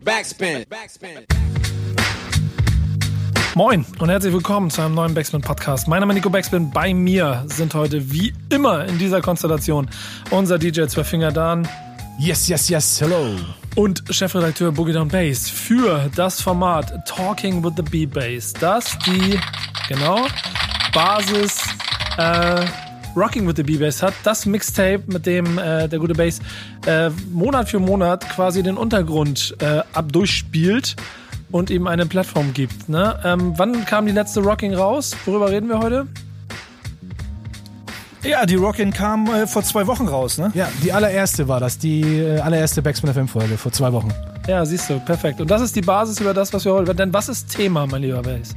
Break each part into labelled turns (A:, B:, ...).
A: Backspin.
B: Moin und herzlich willkommen zu einem neuen Backspin Podcast. Mein Name ist Nico Backspin. Bei mir sind heute wie immer in dieser Konstellation unser DJ Zwölffinger Dan.
C: Yes, yes, yes, hello.
B: Und Chefredakteur Boogie Down Bass für das Format Talking with the B-Bass. Das die, genau, Basis äh, Rocking with the B-Bass hat. Das Mixtape, mit dem äh, der gute Bass äh, Monat für Monat quasi den Untergrund äh, abdurchspielt und ihm eine Plattform gibt. Ne? Ähm, wann kam die letzte Rocking raus? Worüber reden wir heute?
D: Ja, die Rockin' kam äh, vor zwei Wochen raus, ne?
C: Ja, die allererste war das, die äh, allererste Backspin FM Folge vor zwei Wochen.
B: Ja, siehst du, perfekt. Und das ist die Basis über das, was wir heute. Denn was ist Thema, mein lieber Bass?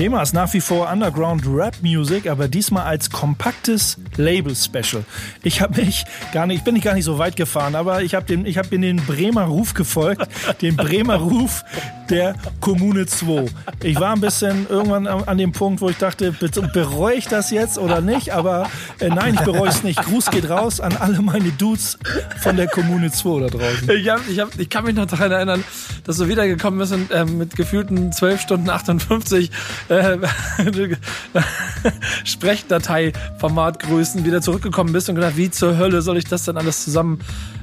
D: Thema ist nach wie vor Underground Rap Music, aber diesmal als kompaktes Label Special. Ich habe mich gar nicht, ich bin nicht gar nicht so weit gefahren, aber ich habe den, ich habe den Bremer Ruf gefolgt, den Bremer Ruf der Kommune 2. Ich war ein bisschen irgendwann an, an dem Punkt, wo ich dachte, bereue ich das jetzt oder nicht? Aber äh, nein, ich bereue es nicht. Gruß geht raus an alle meine Dudes von der Kommune 2 da draußen.
B: Ich, hab, ich, hab, ich kann mich noch daran erinnern, dass du wiedergekommen bist und äh, mit gefühlten 12 Stunden 58 äh, Sprechdatei-Formatgrößen wieder zurückgekommen bist und gedacht, wie zur Hölle soll ich das denn alles zusammen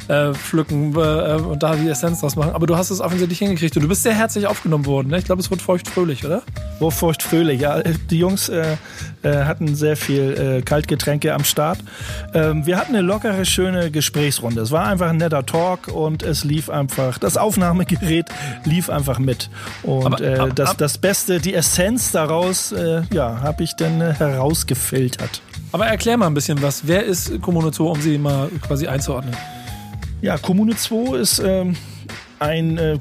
B: äh, pflücken äh, und da die Essenz draus machen. Aber du hast es offensichtlich hingekriegt und du bist sehr herzlich aufgenommen worden. Ne? Ich glaube, es wurde feuchtfröhlich, oder?
D: Wurde feuchtfröhlich, ja. Die Jungs äh, äh, hatten sehr viel äh, Kaltgetränke am Start. Ähm, wir hatten eine lockere, schöne Gesprächsrunde. Es war einfach ein netter Talk und es lief einfach, das Aufnahmegerät lief einfach mit. Und aber, äh, ab, das, das Beste, die Essenz daraus, äh, ja, habe ich dann herausgefiltert.
B: Aber erklär mal ein bisschen was. Wer ist Kommune 2, um sie mal quasi einzuordnen?
D: Ja, Kommune 2 ist ähm, ein, äh,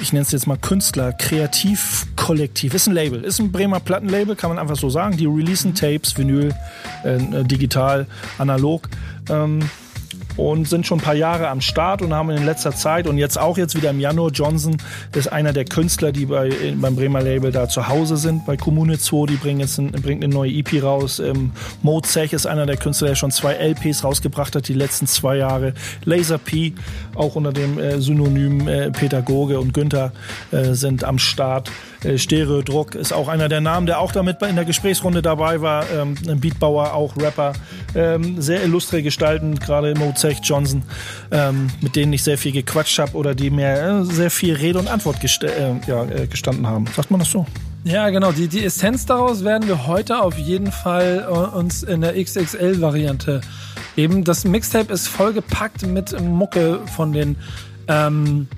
D: ich nenne es jetzt mal Künstler, Kreativkollektiv. Ist ein Label, ist ein Bremer Plattenlabel, kann man einfach so sagen. Die releasen Tapes, Vinyl, äh, digital, analog. Ähm, und sind schon ein paar Jahre am Start und haben in letzter Zeit und jetzt auch jetzt wieder im Januar, Johnson ist einer der Künstler, die bei, beim Bremer Label da zu Hause sind, bei Kommune 2, die bringen jetzt ein, bringt eine neue EP raus. Ähm, Mo Zech ist einer der Künstler, der schon zwei LPs rausgebracht hat, die letzten zwei Jahre. Laser P, auch unter dem äh, Synonym äh, Pädagoge und Günther äh, sind am Start. Äh, Stereodruck ist auch einer der Namen, der auch damit in der Gesprächsrunde dabei war. Ähm, ein Beatbauer, auch Rapper. Ähm, sehr illustre Gestalten, gerade Mo Zech Johnson, ähm, mit denen ich sehr viel gequatscht habe oder die mir äh, sehr viel Rede und Antwort gest äh, ja, äh, gestanden haben. Sagt man das so?
B: Ja, genau. Die, die Essenz daraus werden wir heute auf jeden Fall äh, uns in der XXL-Variante geben. Das Mixtape ist vollgepackt mit Mucke von den ähm,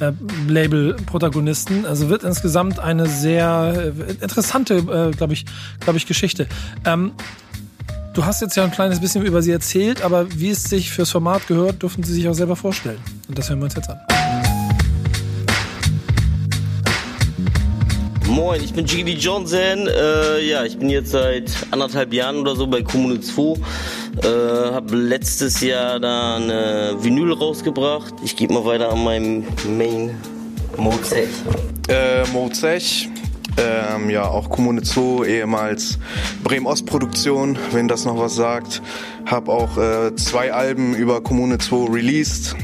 B: äh, Label-Protagonisten. Also wird insgesamt eine sehr äh, interessante, äh, glaube ich, glaube ich, Geschichte. Ähm, du hast jetzt ja ein kleines bisschen über sie erzählt, aber wie es sich fürs Format gehört, durften sie sich auch selber vorstellen. Und das hören wir uns jetzt an.
E: Moin, ich bin Jiggy Johnson. Äh, ja, ich bin jetzt seit anderthalb Jahren oder so bei Kommune 2 äh, habe letztes Jahr da eine Vinyl rausgebracht. Ich gebe mal weiter an meinem Main Mozech.
F: Äh, Mozech. Ähm, ja, auch Kommune Zoo, ehemals Bremen-Ost-Produktion, wenn das noch was sagt. Hab auch äh, zwei Alben über Kommune Zoo released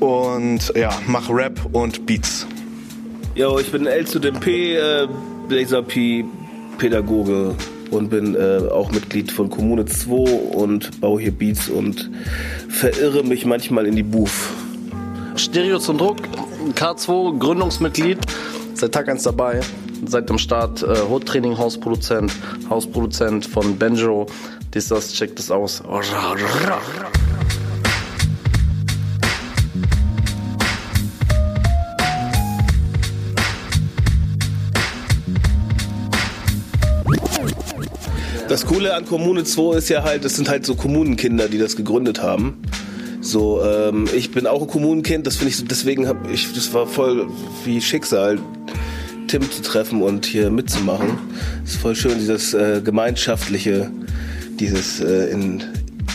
F: und ja, mach Rap und Beats.
G: Jo, ich bin L zu dem P, äh, Blazer P, Pädagoge, und bin äh, auch Mitglied von Kommune 2 und baue hier Beats und verirre mich manchmal in die Booth.
H: Stereo zum Druck, K2, Gründungsmitglied, seit Tag 1 dabei, seit dem Start äh, Hot-Training Hausproduzent, Hausproduzent von Benjo, dies, das, checkt es aus.
G: Das Coole an Kommune 2 ist ja halt, das sind halt so Kommunenkinder, die das gegründet haben. So, ähm, ich bin auch ein Kommunenkind, das finde ich, deswegen habe ich, das war voll wie Schicksal, Tim zu treffen und hier mitzumachen. Das ist voll schön, dieses äh, gemeinschaftliche, dieses äh, in,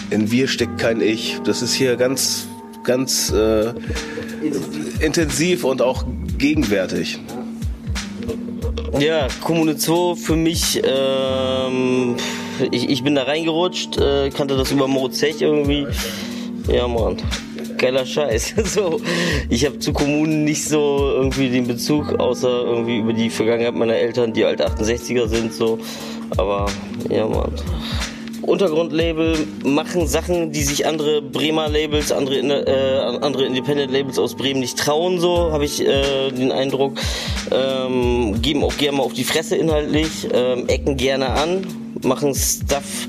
G: in wir steckt kein Ich. Das ist hier ganz, ganz äh, intensiv und auch gegenwärtig.
E: Ja, Kommune 2 für mich, ähm, ich, ich bin da reingerutscht, äh, kannte das über Mozech irgendwie. Ja, Mann. geiler Scheiß. So, ich habe zu Kommunen nicht so irgendwie den Bezug, außer irgendwie über die Vergangenheit meiner Eltern, die alt 68er sind, so. Aber ja, Mann. Untergrundlabel machen Sachen, die sich andere Bremer Labels, andere, äh, andere Independent Labels aus Bremen nicht trauen, so habe ich äh, den Eindruck. Ähm, geben auch gerne mal auf die Fresse inhaltlich, ähm, ecken gerne an, machen Stuff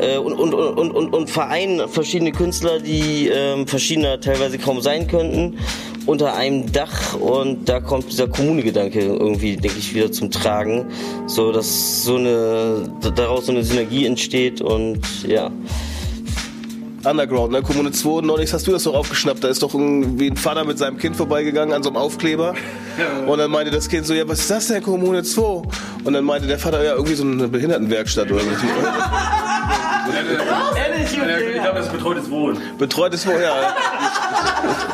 E: äh, und, und, und, und, und vereinen verschiedene Künstler, die äh, verschiedener teilweise kaum sein könnten unter einem Dach und da kommt dieser Kommune-Gedanke irgendwie, denke ich, wieder zum Tragen. So, dass so eine, daraus so eine Synergie entsteht und ja.
G: Underground, ne? Kommune 2, neulich hast du das doch aufgeschnappt. Da ist doch irgendwie ein Vater mit seinem Kind vorbeigegangen an so einem Aufkleber. Und dann meinte das Kind so, ja, was ist das denn, Kommune 2? Und dann meinte der Vater, ja, irgendwie so eine Behindertenwerkstatt oder so.
A: Ehrlich, ich glaube, das ist betreutes Wohnen.
G: Betreutes Wohnen, ja.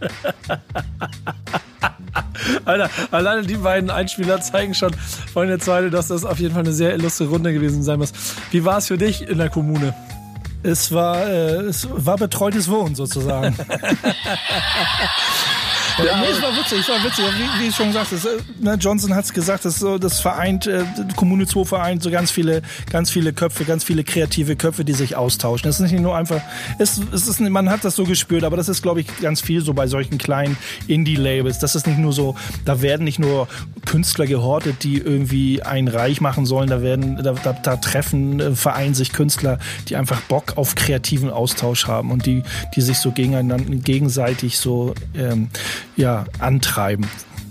B: Alter, alleine die beiden Einspieler zeigen schon, Freunde Zweite, dass das auf jeden Fall eine sehr illustre Runde gewesen sein muss. Wie war es für dich in der Kommune?
D: Es war, äh, es war betreutes Wohnen sozusagen. Ja, nee, es war witzig, es war witzig. Wie, wie ich schon gesagt habe, ne, Johnson hat es gesagt, das, so, das vereint, äh, Kommune 2 vereint so ganz viele, ganz viele Köpfe, ganz viele kreative Köpfe, die sich austauschen. Es ist nicht nur einfach, es, es ist, man hat das so gespürt, aber das ist, glaube ich, ganz viel so bei solchen kleinen Indie-Labels. Das ist nicht nur so, da werden nicht nur Künstler gehortet, die irgendwie ein Reich machen sollen, da werden, da, da, da treffen, äh, vereinen sich Künstler, die einfach Bock auf kreativen Austausch haben und die, die sich so gegeneinander, gegenseitig so ähm, ja, antreiben.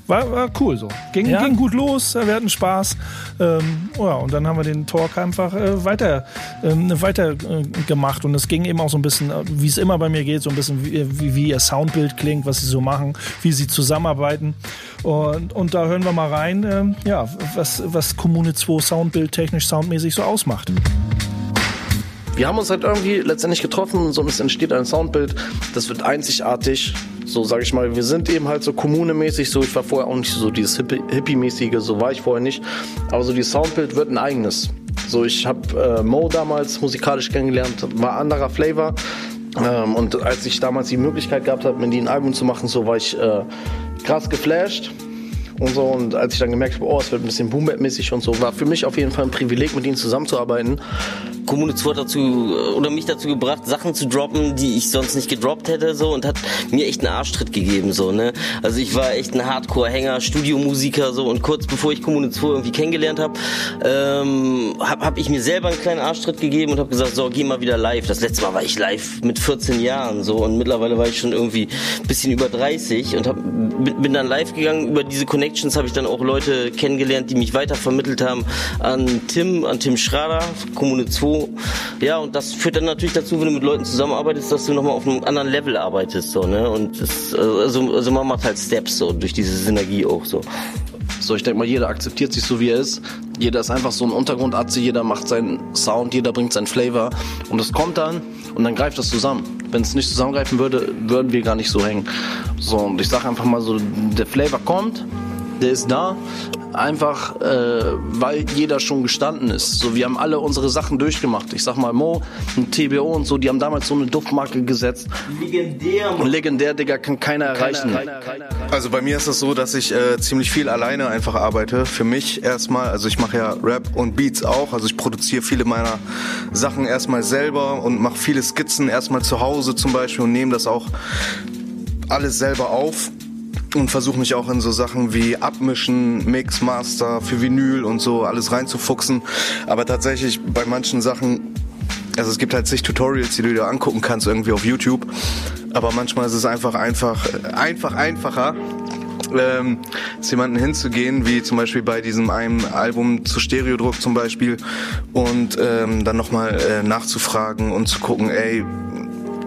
D: War, war cool so. Ging, ja. ging gut los, wir hatten Spaß. Ähm, ja, und dann haben wir den Talk einfach äh, weiter, ähm, weiter äh, gemacht. Und es ging eben auch so ein bisschen, äh, wie es immer bei mir geht, so ein bisschen, wie, wie, wie ihr Soundbild klingt, was sie so machen, wie sie zusammenarbeiten. Und, und da hören wir mal rein, ähm, ja, was, was Kommune 2 Soundbild technisch, soundmäßig so ausmacht.
H: Wir haben uns halt irgendwie letztendlich getroffen und so es entsteht ein Soundbild, das wird einzigartig. So sage ich mal, wir sind eben halt so kommunemäßig, so ich war vorher auch nicht so dieses Hippie-mäßige, so war ich vorher nicht. Aber so dieses Soundbild wird ein eigenes. So ich habe äh, Mo damals musikalisch kennengelernt, war anderer Flavor. Ähm, und als ich damals die Möglichkeit gehabt habe, mit ihnen ein Album zu machen, so war ich äh, krass geflasht und so. Und als ich dann gemerkt habe, oh, es wird ein bisschen Boom-Bap-mäßig und so, war für mich auf jeden Fall ein Privileg, mit ihnen zusammenzuarbeiten.
E: Kommune 2 dazu oder mich dazu gebracht, Sachen zu droppen, die ich sonst nicht gedroppt hätte, so und hat mir echt einen Arschtritt gegeben, so ne. Also ich war echt ein Hardcore-Hänger, Studiomusiker so und kurz bevor ich Kommune 2 irgendwie kennengelernt habe, ähm, habe hab ich mir selber einen kleinen Arschtritt gegeben und habe gesagt, so geh mal wieder live. Das letzte Mal war ich live mit 14 Jahren so und mittlerweile war ich schon irgendwie bisschen über 30 und hab, bin dann live gegangen über diese Connection Connections habe ich dann auch Leute kennengelernt, die mich weiter vermittelt haben an Tim, an Tim Schrader, Kommune 2. Ja, und das führt dann natürlich dazu, wenn du mit Leuten zusammenarbeitest, dass du nochmal auf einem anderen Level arbeitest, so, ne? Und das, also, also man macht halt Steps so, durch diese Synergie auch so.
H: So, ich denke mal, jeder akzeptiert sich so, wie er ist. Jeder ist einfach so ein Untergrundatze, jeder macht seinen Sound, jeder bringt seinen Flavor. Und es kommt dann und dann greift das zusammen. Wenn es nicht zusammengreifen würde, würden wir gar nicht so hängen. So, und ich sage einfach mal so, der Flavor kommt, der ist da, einfach äh, weil jeder schon gestanden ist. So, wir haben alle unsere Sachen durchgemacht. Ich sag mal Mo, ein TBO und so, die haben damals so eine Duftmarke gesetzt.
E: Legendär. Mann.
H: Legendär, Digga, kann keiner erreichen. Keiner,
F: keiner, keiner, also bei mir ist es so, dass ich äh, ziemlich viel alleine einfach arbeite. Für mich erstmal, also ich mache ja Rap und Beats auch. Also ich produziere viele meiner Sachen erstmal selber und mache viele Skizzen erstmal zu Hause zum Beispiel und nehme das auch alles selber auf und versuche mich auch in so Sachen wie Abmischen, Mix, Master für Vinyl und so alles reinzufuchsen. Aber tatsächlich bei manchen Sachen, also es gibt halt zig Tutorials, die du dir angucken kannst irgendwie auf YouTube. Aber manchmal ist es einfach einfach einfach einfacher, ähm, zu jemanden hinzugehen, wie zum Beispiel bei diesem einem Album zu Stereodruck zum Beispiel und ähm, dann nochmal äh, nachzufragen und zu gucken, ey,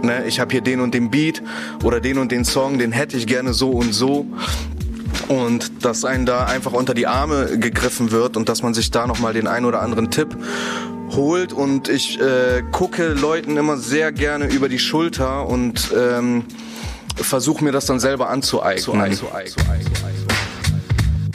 F: Ne, ich habe hier den und den Beat oder den und den Song, den hätte ich gerne so und so. Und dass einem da einfach unter die Arme gegriffen wird und dass man sich da nochmal den ein oder anderen Tipp holt. Und ich äh, gucke Leuten immer sehr gerne über die Schulter und ähm, versuche mir das dann selber anzueignen.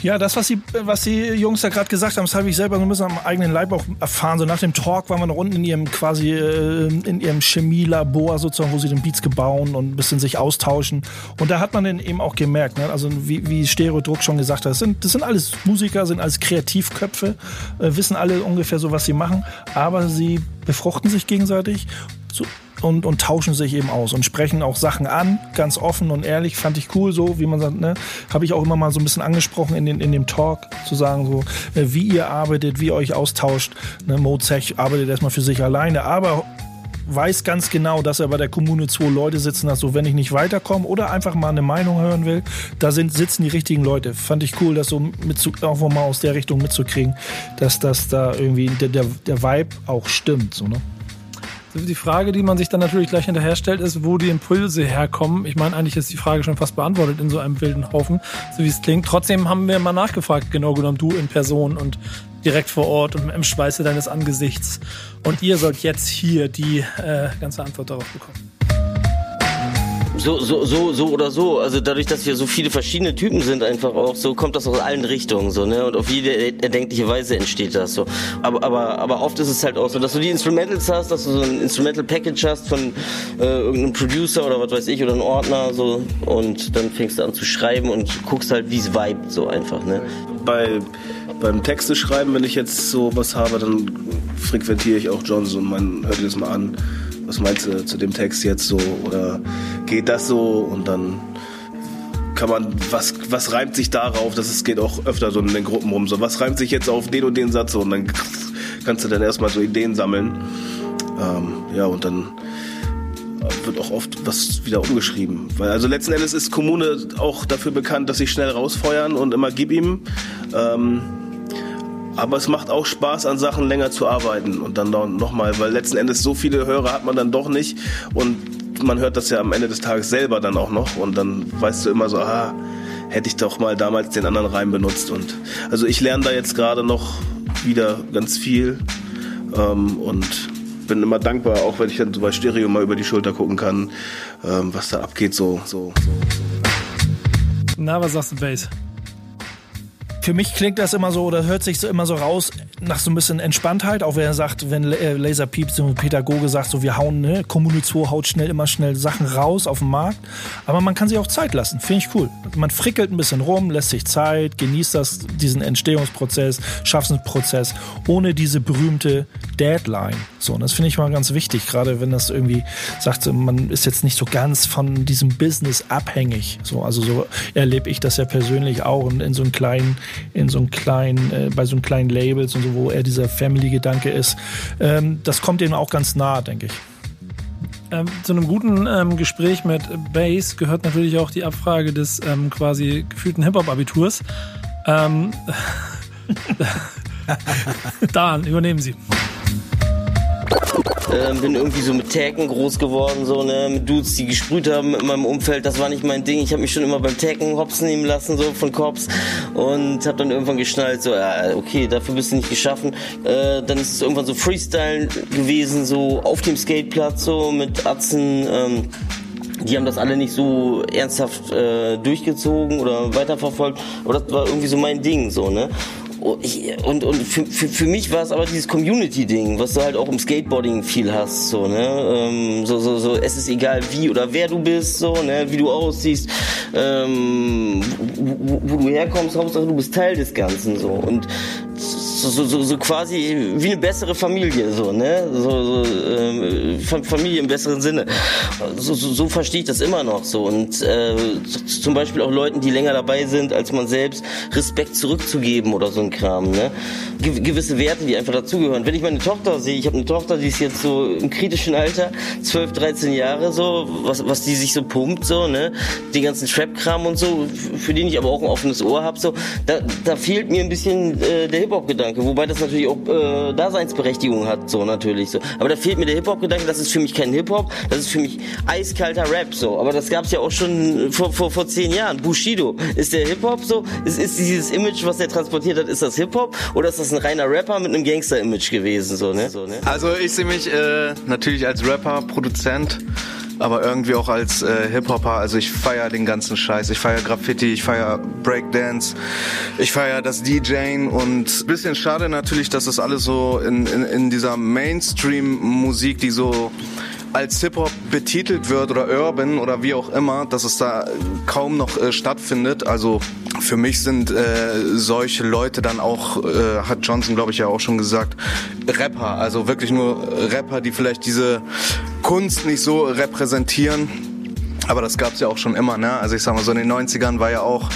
D: Ja, das, was die, was die Jungs da gerade gesagt haben, das habe ich selber so ein bisschen am eigenen Leib auch erfahren. So nach dem Talk waren wir noch unten in ihrem quasi äh, in ihrem Chemielabor sozusagen, wo sie den Beats gebauen und ein bisschen sich austauschen. Und da hat man dann eben auch gemerkt, ne? also wie, wie Stereodruck schon gesagt hat, das sind, das sind alles Musiker, sind alles Kreativköpfe, äh, wissen alle ungefähr so, was sie machen, aber sie befruchten sich gegenseitig. So, und, und tauschen sich eben aus und sprechen auch Sachen an, ganz offen und ehrlich, fand ich cool, so wie man sagt, ne, habe ich auch immer mal so ein bisschen angesprochen in, den, in dem Talk, zu sagen, so, äh, wie ihr arbeitet, wie ihr euch austauscht. Ne, Mozech arbeitet erstmal für sich alleine, aber weiß ganz genau, dass er bei der Kommune zwei Leute sitzen hat, so wenn ich nicht weiterkomme oder einfach mal eine Meinung hören will, da sind, sitzen die richtigen Leute. Fand ich cool, das so mit zu, auch mal aus der Richtung mitzukriegen, dass das da irgendwie der, der, der Vibe auch stimmt, so, ne?
B: Die Frage, die man sich dann natürlich gleich hinterher stellt, ist, wo die Impulse herkommen. Ich meine, eigentlich ist die Frage schon fast beantwortet in so einem wilden Haufen, so wie es klingt. Trotzdem haben wir mal nachgefragt, genau genommen du in Person und direkt vor Ort und im Schweiße deines Angesichts. Und ihr sollt jetzt hier die äh, ganze Antwort darauf bekommen.
E: So, so, so, so oder so. Also dadurch, dass wir so viele verschiedene Typen sind, einfach auch so, kommt das aus allen Richtungen so, ne? Und auf jede erdenkliche Weise entsteht das so. Aber, aber, aber oft ist es halt auch so, dass du die Instrumentals hast, dass du so ein Instrumental Package hast von äh, irgendeinem Producer oder was weiß ich oder einem Ordner so und dann fängst du an zu schreiben und guckst halt, wie es vibet so einfach, ne?
G: Bei beim Texte schreiben, wenn ich jetzt so was habe, dann frequentiere ich auch Johnson und man hört das mal an was meinst du zu dem Text jetzt so oder geht das so und dann kann man, was, was reimt sich darauf, das ist, geht auch öfter so in den Gruppen rum, so was reimt sich jetzt auf den und den Satz und dann kannst du dann erstmal so Ideen sammeln. Ähm, ja, und dann wird auch oft was wieder umgeschrieben. Weil also letzten Endes ist Kommune auch dafür bekannt, dass sie schnell rausfeuern und immer gib ihm. Ähm, aber es macht auch Spaß, an Sachen länger zu arbeiten und dann nochmal, weil letzten Endes so viele Hörer hat man dann doch nicht und man hört das ja am Ende des Tages selber dann auch noch und dann weißt du immer so, ah, hätte ich doch mal damals den anderen Reim benutzt und also ich lerne da jetzt gerade noch wieder ganz viel ähm, und bin immer dankbar, auch wenn ich dann so bei Stereo mal über die Schulter gucken kann, ähm, was da abgeht, so, so, so.
B: Na, was sagst du, Bass?
D: Für mich klingt das immer so oder hört sich so immer so raus nach so ein bisschen Entspanntheit. Auch wenn er sagt, wenn äh, Laser Pieps und Pädagoge sagt, so wir hauen, ne, Kommune 2 haut schnell immer schnell Sachen raus auf den Markt. Aber man kann sich auch Zeit lassen. Finde ich cool. Man frickelt ein bisschen rum, lässt sich Zeit, genießt das, diesen Entstehungsprozess, Schaffensprozess, ohne diese berühmte Deadline. So, und das finde ich mal ganz wichtig, gerade wenn das irgendwie sagt, man ist jetzt nicht so ganz von diesem Business abhängig. So, also so erlebe ich das ja persönlich auch in, in so einem kleinen in so einem kleinen, äh, bei so einem kleinen Labels und so, wo er dieser Family-Gedanke ist. Ähm, das kommt ihm auch ganz nah, denke ich.
B: Ähm, zu einem guten ähm, Gespräch mit Bass gehört natürlich auch die Abfrage des ähm, quasi gefühlten Hip-Hop-Abiturs. Ähm, Dan, übernehmen Sie.
E: Ähm, bin irgendwie so mit Taken groß geworden, so, ne, mit Dudes, die gesprüht haben in meinem Umfeld. Das war nicht mein Ding. Ich habe mich schon immer beim Taken hopsen nehmen lassen, so von Cops. Und habe dann irgendwann geschnallt, so, ja, okay, dafür bist du nicht geschaffen. Äh, dann ist es irgendwann so Freestyle gewesen, so auf dem Skateplatz, so mit Atzen. Ähm, die haben das alle nicht so ernsthaft äh, durchgezogen oder weiterverfolgt, aber das war irgendwie so mein Ding, so, ne? Oh, und, und für, für, für mich war es aber dieses Community-Ding, was du halt auch im Skateboarding viel hast, so, ne? Ähm, so, so, so, es ist egal wie oder wer du bist, so, ne? Wie du aussiehst, ähm, wo, wo du herkommst, Hauptsache du bist Teil des Ganzen, so. Und so, so, so quasi wie eine bessere Familie, so, ne? So, so ähm, Familie im besseren Sinne. So, so, so verstehe ich das immer noch so. Und äh, zum Beispiel auch Leuten, die länger dabei sind als man selbst, Respekt zurückzugeben oder so ein Kram, ne? Ge gewisse Werte, die einfach dazugehören. Wenn ich meine Tochter sehe, ich habe eine Tochter, die ist jetzt so im kritischen Alter, 12, 13 Jahre so, was, was die sich so pumpt, so, ne? Den ganzen Trap-Kram und so, für den ich aber auch ein offenes Ohr habe, so, da, da fehlt mir ein bisschen äh, der Hip-Hop-Gedanke. Hip-Hop-Gedanke, wobei das natürlich auch äh, Daseinsberechtigung hat, so natürlich so. Aber da fehlt mir der Hip-Hop-Gedanke, das ist für mich kein Hip-Hop, das ist für mich eiskalter Rap so. Aber das gab's ja auch schon vor, vor, vor zehn Jahren. Bushido, ist der Hip-Hop so? Ist, ist dieses Image, was der transportiert hat, ist das Hip-Hop? Oder ist das ein reiner Rapper mit einem Gangster-Image gewesen, so, ne? So, ne?
F: Also ich sehe mich äh, natürlich als Rapper, Produzent, aber irgendwie auch als äh, Hip-Hopper. Also ich feiere den ganzen Scheiß. Ich feiere Graffiti, ich feiere Breakdance, ich feiere das DJing und bisschen schade natürlich, dass das alles so in, in, in dieser Mainstream-Musik, die so als Hip-Hop betitelt wird oder Urban oder wie auch immer, dass es da kaum noch äh, stattfindet. Also für mich sind äh, solche Leute dann auch, äh, hat Johnson glaube ich ja auch schon gesagt, Rapper. Also wirklich nur Rapper, die vielleicht diese Kunst nicht so repräsentieren. Aber das gab's ja auch schon immer, ne? Also ich sag mal, so in den 90ern war ja auch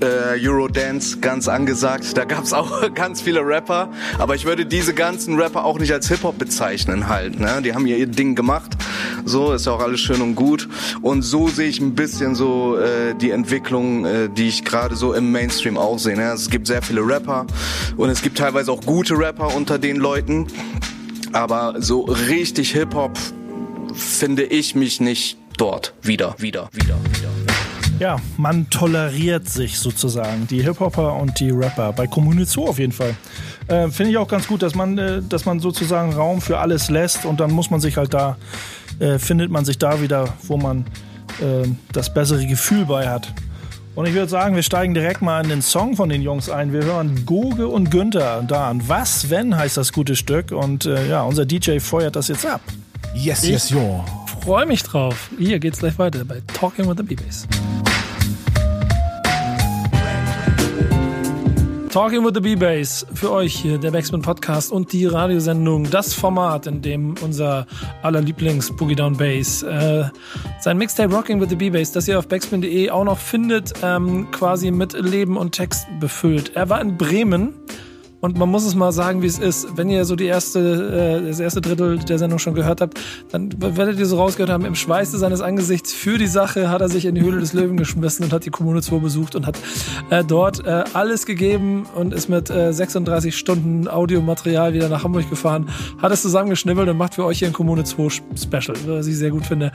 F: äh, Eurodance ganz angesagt. Da gab's auch ganz viele Rapper, aber ich würde diese ganzen Rapper auch nicht als Hip-Hop bezeichnen halt. Ne? Die haben hier ihr Ding gemacht. So ist ja auch alles schön und gut. Und so sehe ich ein bisschen so äh, die Entwicklung, äh, die ich gerade so im Mainstream auch sehe. Ne? Es gibt sehr viele Rapper und es gibt teilweise auch gute Rapper unter den Leuten. Aber so richtig Hip-Hop finde ich mich nicht dort wieder, wieder, wieder, wieder.
D: Ja, man toleriert sich sozusagen, die Hip-Hopper und die Rapper. Bei Kommune 2 auf jeden Fall. Äh, Finde ich auch ganz gut, dass man, äh, dass man sozusagen Raum für alles lässt und dann muss man sich halt da, äh, findet man sich da wieder, wo man äh, das bessere Gefühl bei hat. Und ich würde sagen, wir steigen direkt mal in den Song von den Jungs ein. Wir hören Goge und Günther da an. Was, wenn, heißt das gute Stück. Und äh, ja, unser DJ feuert das jetzt ab.
C: Yes, yes, yo.
B: Freue mich drauf. Hier geht's gleich weiter bei Talking with the B-Bass. Talking with the B-Bass für euch hier, der Backspin Podcast und die Radiosendung, das Format, in dem unser aller Lieblings Boogie Down Bass äh, sein Mixtape Rocking with the B-Bass, das ihr auf backspin.de auch noch findet, ähm, quasi mit Leben und Text befüllt. Er war in Bremen und man muss es mal sagen, wie es ist. Wenn ihr so die erste, äh, das erste Drittel der Sendung schon gehört habt, dann werdet ihr so rausgehört haben, im Schweiße seines Angesichts für die Sache hat er sich in die Höhle des Löwen geschmissen und hat die Kommune 2 besucht und hat äh, dort äh, alles gegeben und ist mit äh, 36 Stunden Audiomaterial wieder nach Hamburg gefahren, hat es zusammengeschnibbelt und macht für euch hier ein Kommune 2 Special, was ich sehr gut finde.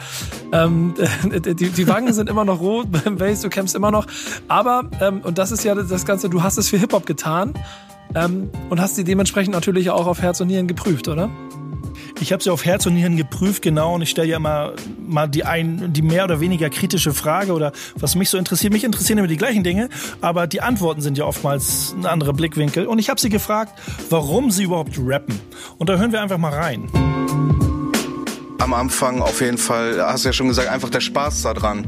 B: Ähm, die, die Wangen sind immer noch rot beim Bass, du kämpfst immer noch. Aber, ähm, und das ist ja das Ganze, du hast es für Hip-Hop getan. Ähm, und hast sie dementsprechend natürlich auch auf Herz und Nieren geprüft, oder?
D: Ich habe sie auf Herz und Nieren geprüft, genau. Und ich stelle ja immer mal die, ein, die mehr oder weniger kritische Frage oder was mich so interessiert. Mich interessieren immer die gleichen Dinge, aber die Antworten sind ja oftmals ein anderer Blickwinkel. Und ich habe sie gefragt, warum sie überhaupt rappen. Und da hören wir einfach mal rein.
F: Am Anfang auf jeden Fall, hast du ja schon gesagt, einfach der Spaß daran.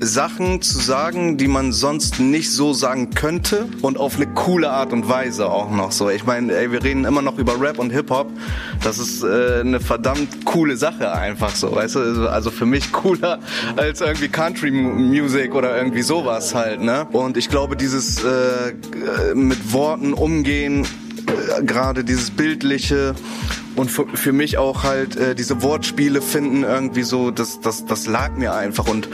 F: Sachen zu sagen, die man sonst nicht so sagen könnte und auf eine coole Art und Weise auch noch so. Ich meine, ey, wir reden immer noch über Rap und Hip-Hop. Das ist äh, eine verdammt coole Sache einfach so, weißt du? Also für mich cooler als irgendwie Country Music oder irgendwie sowas halt, ne? Und ich glaube, dieses äh, mit Worten umgehen, äh, gerade dieses bildliche und für, für mich auch halt äh, diese Wortspiele finden irgendwie so, das, das, das lag mir einfach und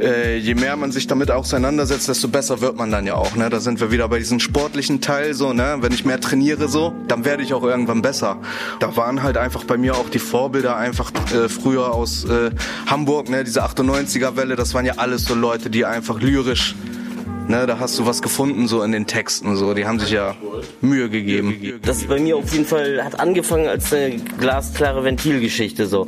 F: äh, je mehr man sich damit auseinandersetzt, desto besser wird man dann ja auch. Ne? Da sind wir wieder bei diesem sportlichen Teil so, ne? wenn ich mehr trainiere so, dann werde ich auch irgendwann besser. Da waren halt einfach bei mir auch die Vorbilder einfach äh, früher aus äh, Hamburg, ne? diese 98er Welle, das waren ja alles so Leute, die einfach lyrisch Ne, da hast du was gefunden so in den Texten so. Die haben sich ja Mühe gegeben.
E: Das bei mir auf jeden Fall hat angefangen als eine glasklare Ventilgeschichte so.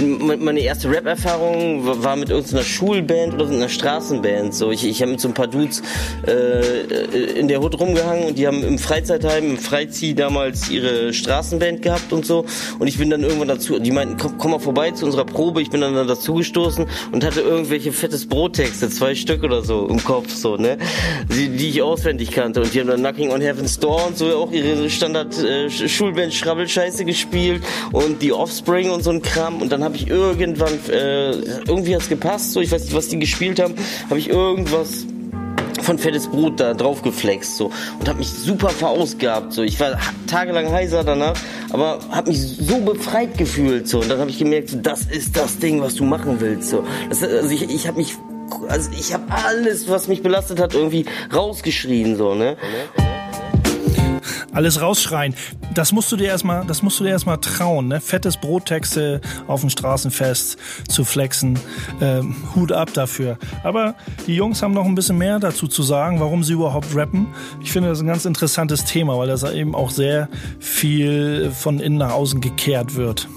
E: Meine erste Rap-Erfahrung war mit irgendeiner Schulband oder einer Straßenband. So, ich, ich habe mit so ein paar Dudes äh, in der Hut rumgehangen und die haben im Freizeitheim, im Freizieh damals ihre Straßenband gehabt und so. Und ich bin dann irgendwann dazu, die meinten, komm, komm mal vorbei zu unserer Probe. Ich bin dann, dazu gestoßen und hatte irgendwelche fettes Brottexte, zwei Stück oder so im Kopf so, ne? Die, ich auswendig kannte. Und die haben dann Knocking on Heaven's Door und so auch ihre Standard äh, Schulband Schrabbelscheiße gespielt und die Offspring und so ein Kram. Und dann habe ich irgendwann, äh, irgendwie hat's gepasst, so ich weiß nicht, was die gespielt haben, habe ich irgendwas von fettes Brot da drauf geflext so und habe mich super verausgabt so ich war tagelang heiser danach aber habe mich so befreit gefühlt so und dann habe ich gemerkt so, das ist das Ding was du machen willst so das, also ich, ich habe mich also ich habe alles, was mich belastet hat, irgendwie rausgeschrien so, ne?
D: Alles rausschreien. Das musst du dir erstmal, das musst du dir erstmal trauen, ne? Fettes Brottexte auf dem Straßenfest zu flexen. Ähm, Hut ab dafür. Aber die Jungs haben noch ein bisschen mehr dazu zu sagen, warum sie überhaupt rappen. Ich finde das ein ganz interessantes Thema, weil das eben auch sehr viel von innen nach außen gekehrt wird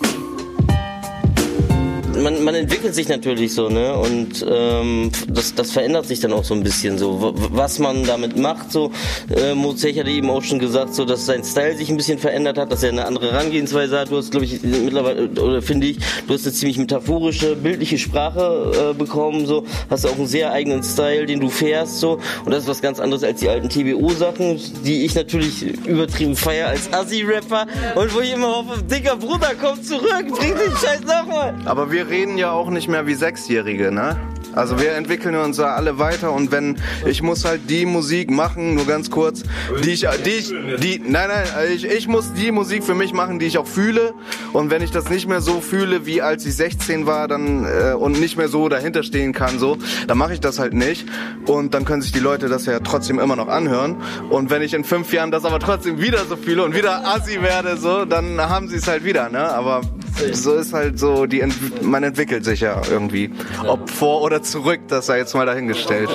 E: man, man entwickelt sich natürlich so, ne? Und ähm, das, das verändert sich dann auch so ein bisschen so. Was man damit macht, so, äh, Mozech hatte eben auch schon gesagt, so, dass sein Style sich ein bisschen verändert hat, dass er eine andere Herangehensweise hat. Du hast, glaube ich, mittlerweile, oder finde ich, du hast eine ziemlich metaphorische, bildliche Sprache äh, bekommen, so, hast auch einen sehr eigenen Style, den du fährst, so. Und das ist was ganz anderes als die alten TBO-Sachen, die ich natürlich übertrieben feier als Assi-Rapper und wo ich immer hoffe, dicker Bruder, komm zurück, bring den Scheiß nochmal.
F: Aber wir reden ja auch nicht mehr wie Sechsjährige, ne? Also wir entwickeln uns da alle weiter und wenn ich muss halt die Musik machen, nur ganz kurz, die ich, die ich, die, nein, nein, ich, ich muss die Musik für mich machen, die ich auch fühle. Und wenn ich das nicht mehr so fühle, wie als ich 16 war, dann äh, und nicht mehr so dahinter stehen kann, so, dann mache ich das halt nicht. Und dann können sich die Leute das ja trotzdem immer noch anhören. Und wenn ich in fünf Jahren das aber trotzdem wieder so fühle und wieder assi werde, so, dann haben sie es halt wieder, ne? Aber so ist halt so, die man entwickelt sich ja irgendwie, ob vor oder zurück, das sei jetzt mal dahingestellt.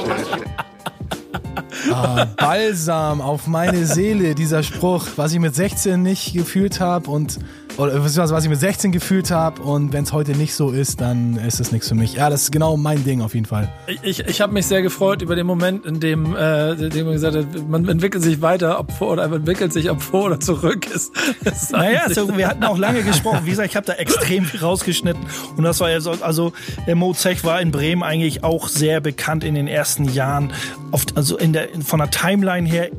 C: Ah, Balsam auf meine Seele, dieser Spruch, was ich mit 16 nicht gefühlt habe und oder was ich mit 16 gefühlt habe und wenn es heute nicht so ist, dann ist es nichts für mich. Ja, das ist genau mein Ding auf jeden Fall.
B: Ich, ich habe mich sehr gefreut über den Moment, in dem, äh, in dem man gesagt hat, man entwickelt sich weiter, ob vor oder man entwickelt sich, ob vor oder zurück ist. ist
D: naja, so, wir hatten auch lange gesprochen. Wie gesagt, ich habe da extrem viel rausgeschnitten und das war ja so, also der Mo Zech war in Bremen eigentlich auch sehr bekannt in den ersten Jahren. Oft, also in der, von der Timeline her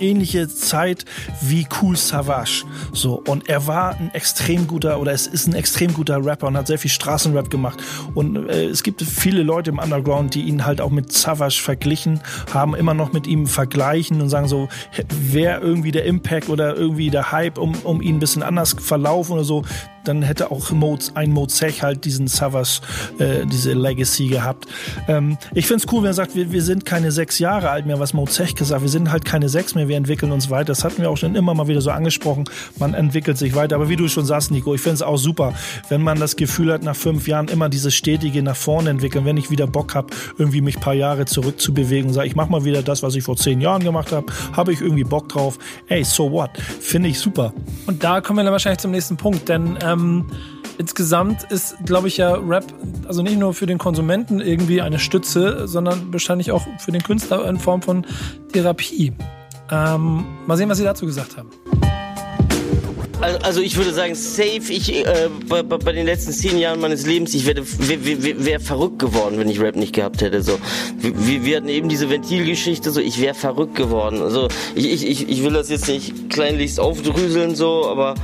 D: ähnliche Zeit wie Cool Savage. So und er war ein extrem guter oder es ist ein extrem guter Rapper und hat sehr viel Straßenrap gemacht. Und äh, es gibt viele Leute im Underground, die ihn halt auch mit Savage verglichen haben, immer noch mit ihm vergleichen und sagen so, wäre irgendwie der Impact oder irgendwie der Hype um, um ihn ein bisschen anders verlaufen oder so, dann hätte auch Mode, ein Mozech halt diesen Savage, äh, diese Legacy gehabt. Ähm, ich find's cool, wenn er sagt, wir, wir sind keine sechs Jahre alt mehr, was Mozech gesagt, wir sind halt keine sechs mehr, wir entwickeln uns weiter. Das hatten wir auch schon immer mal wieder so angesprochen. Man entwickelt sich weiter. Aber wie du schon sagst, Nico, ich finde es auch super, wenn man das Gefühl hat, nach fünf Jahren immer dieses stetige nach vorne entwickeln, wenn ich wieder Bock habe, irgendwie mich paar Jahre zurückzubewegen und sage, ich mache mal wieder das, was ich vor zehn Jahren gemacht habe, habe ich irgendwie Bock drauf. Ey, so what? Finde ich super.
B: Und da kommen wir dann wahrscheinlich zum nächsten Punkt, denn ähm, insgesamt ist, glaube ich, ja Rap, also nicht nur für den Konsumenten irgendwie eine Stütze, sondern wahrscheinlich auch für den Künstler in Form von Therapie. Ähm, mal sehen, was Sie dazu gesagt haben.
E: Also ich würde sagen, safe, ich äh, bei, bei, den letzten zehn Jahren meines Lebens, ich wäre wär, wär verrückt geworden, wenn ich Rap nicht gehabt hätte. So, wir, wir hatten eben diese Ventilgeschichte, so ich wäre verrückt geworden. Also ich, ich, ich will das jetzt nicht kleinlichst aufdrüseln, so, aber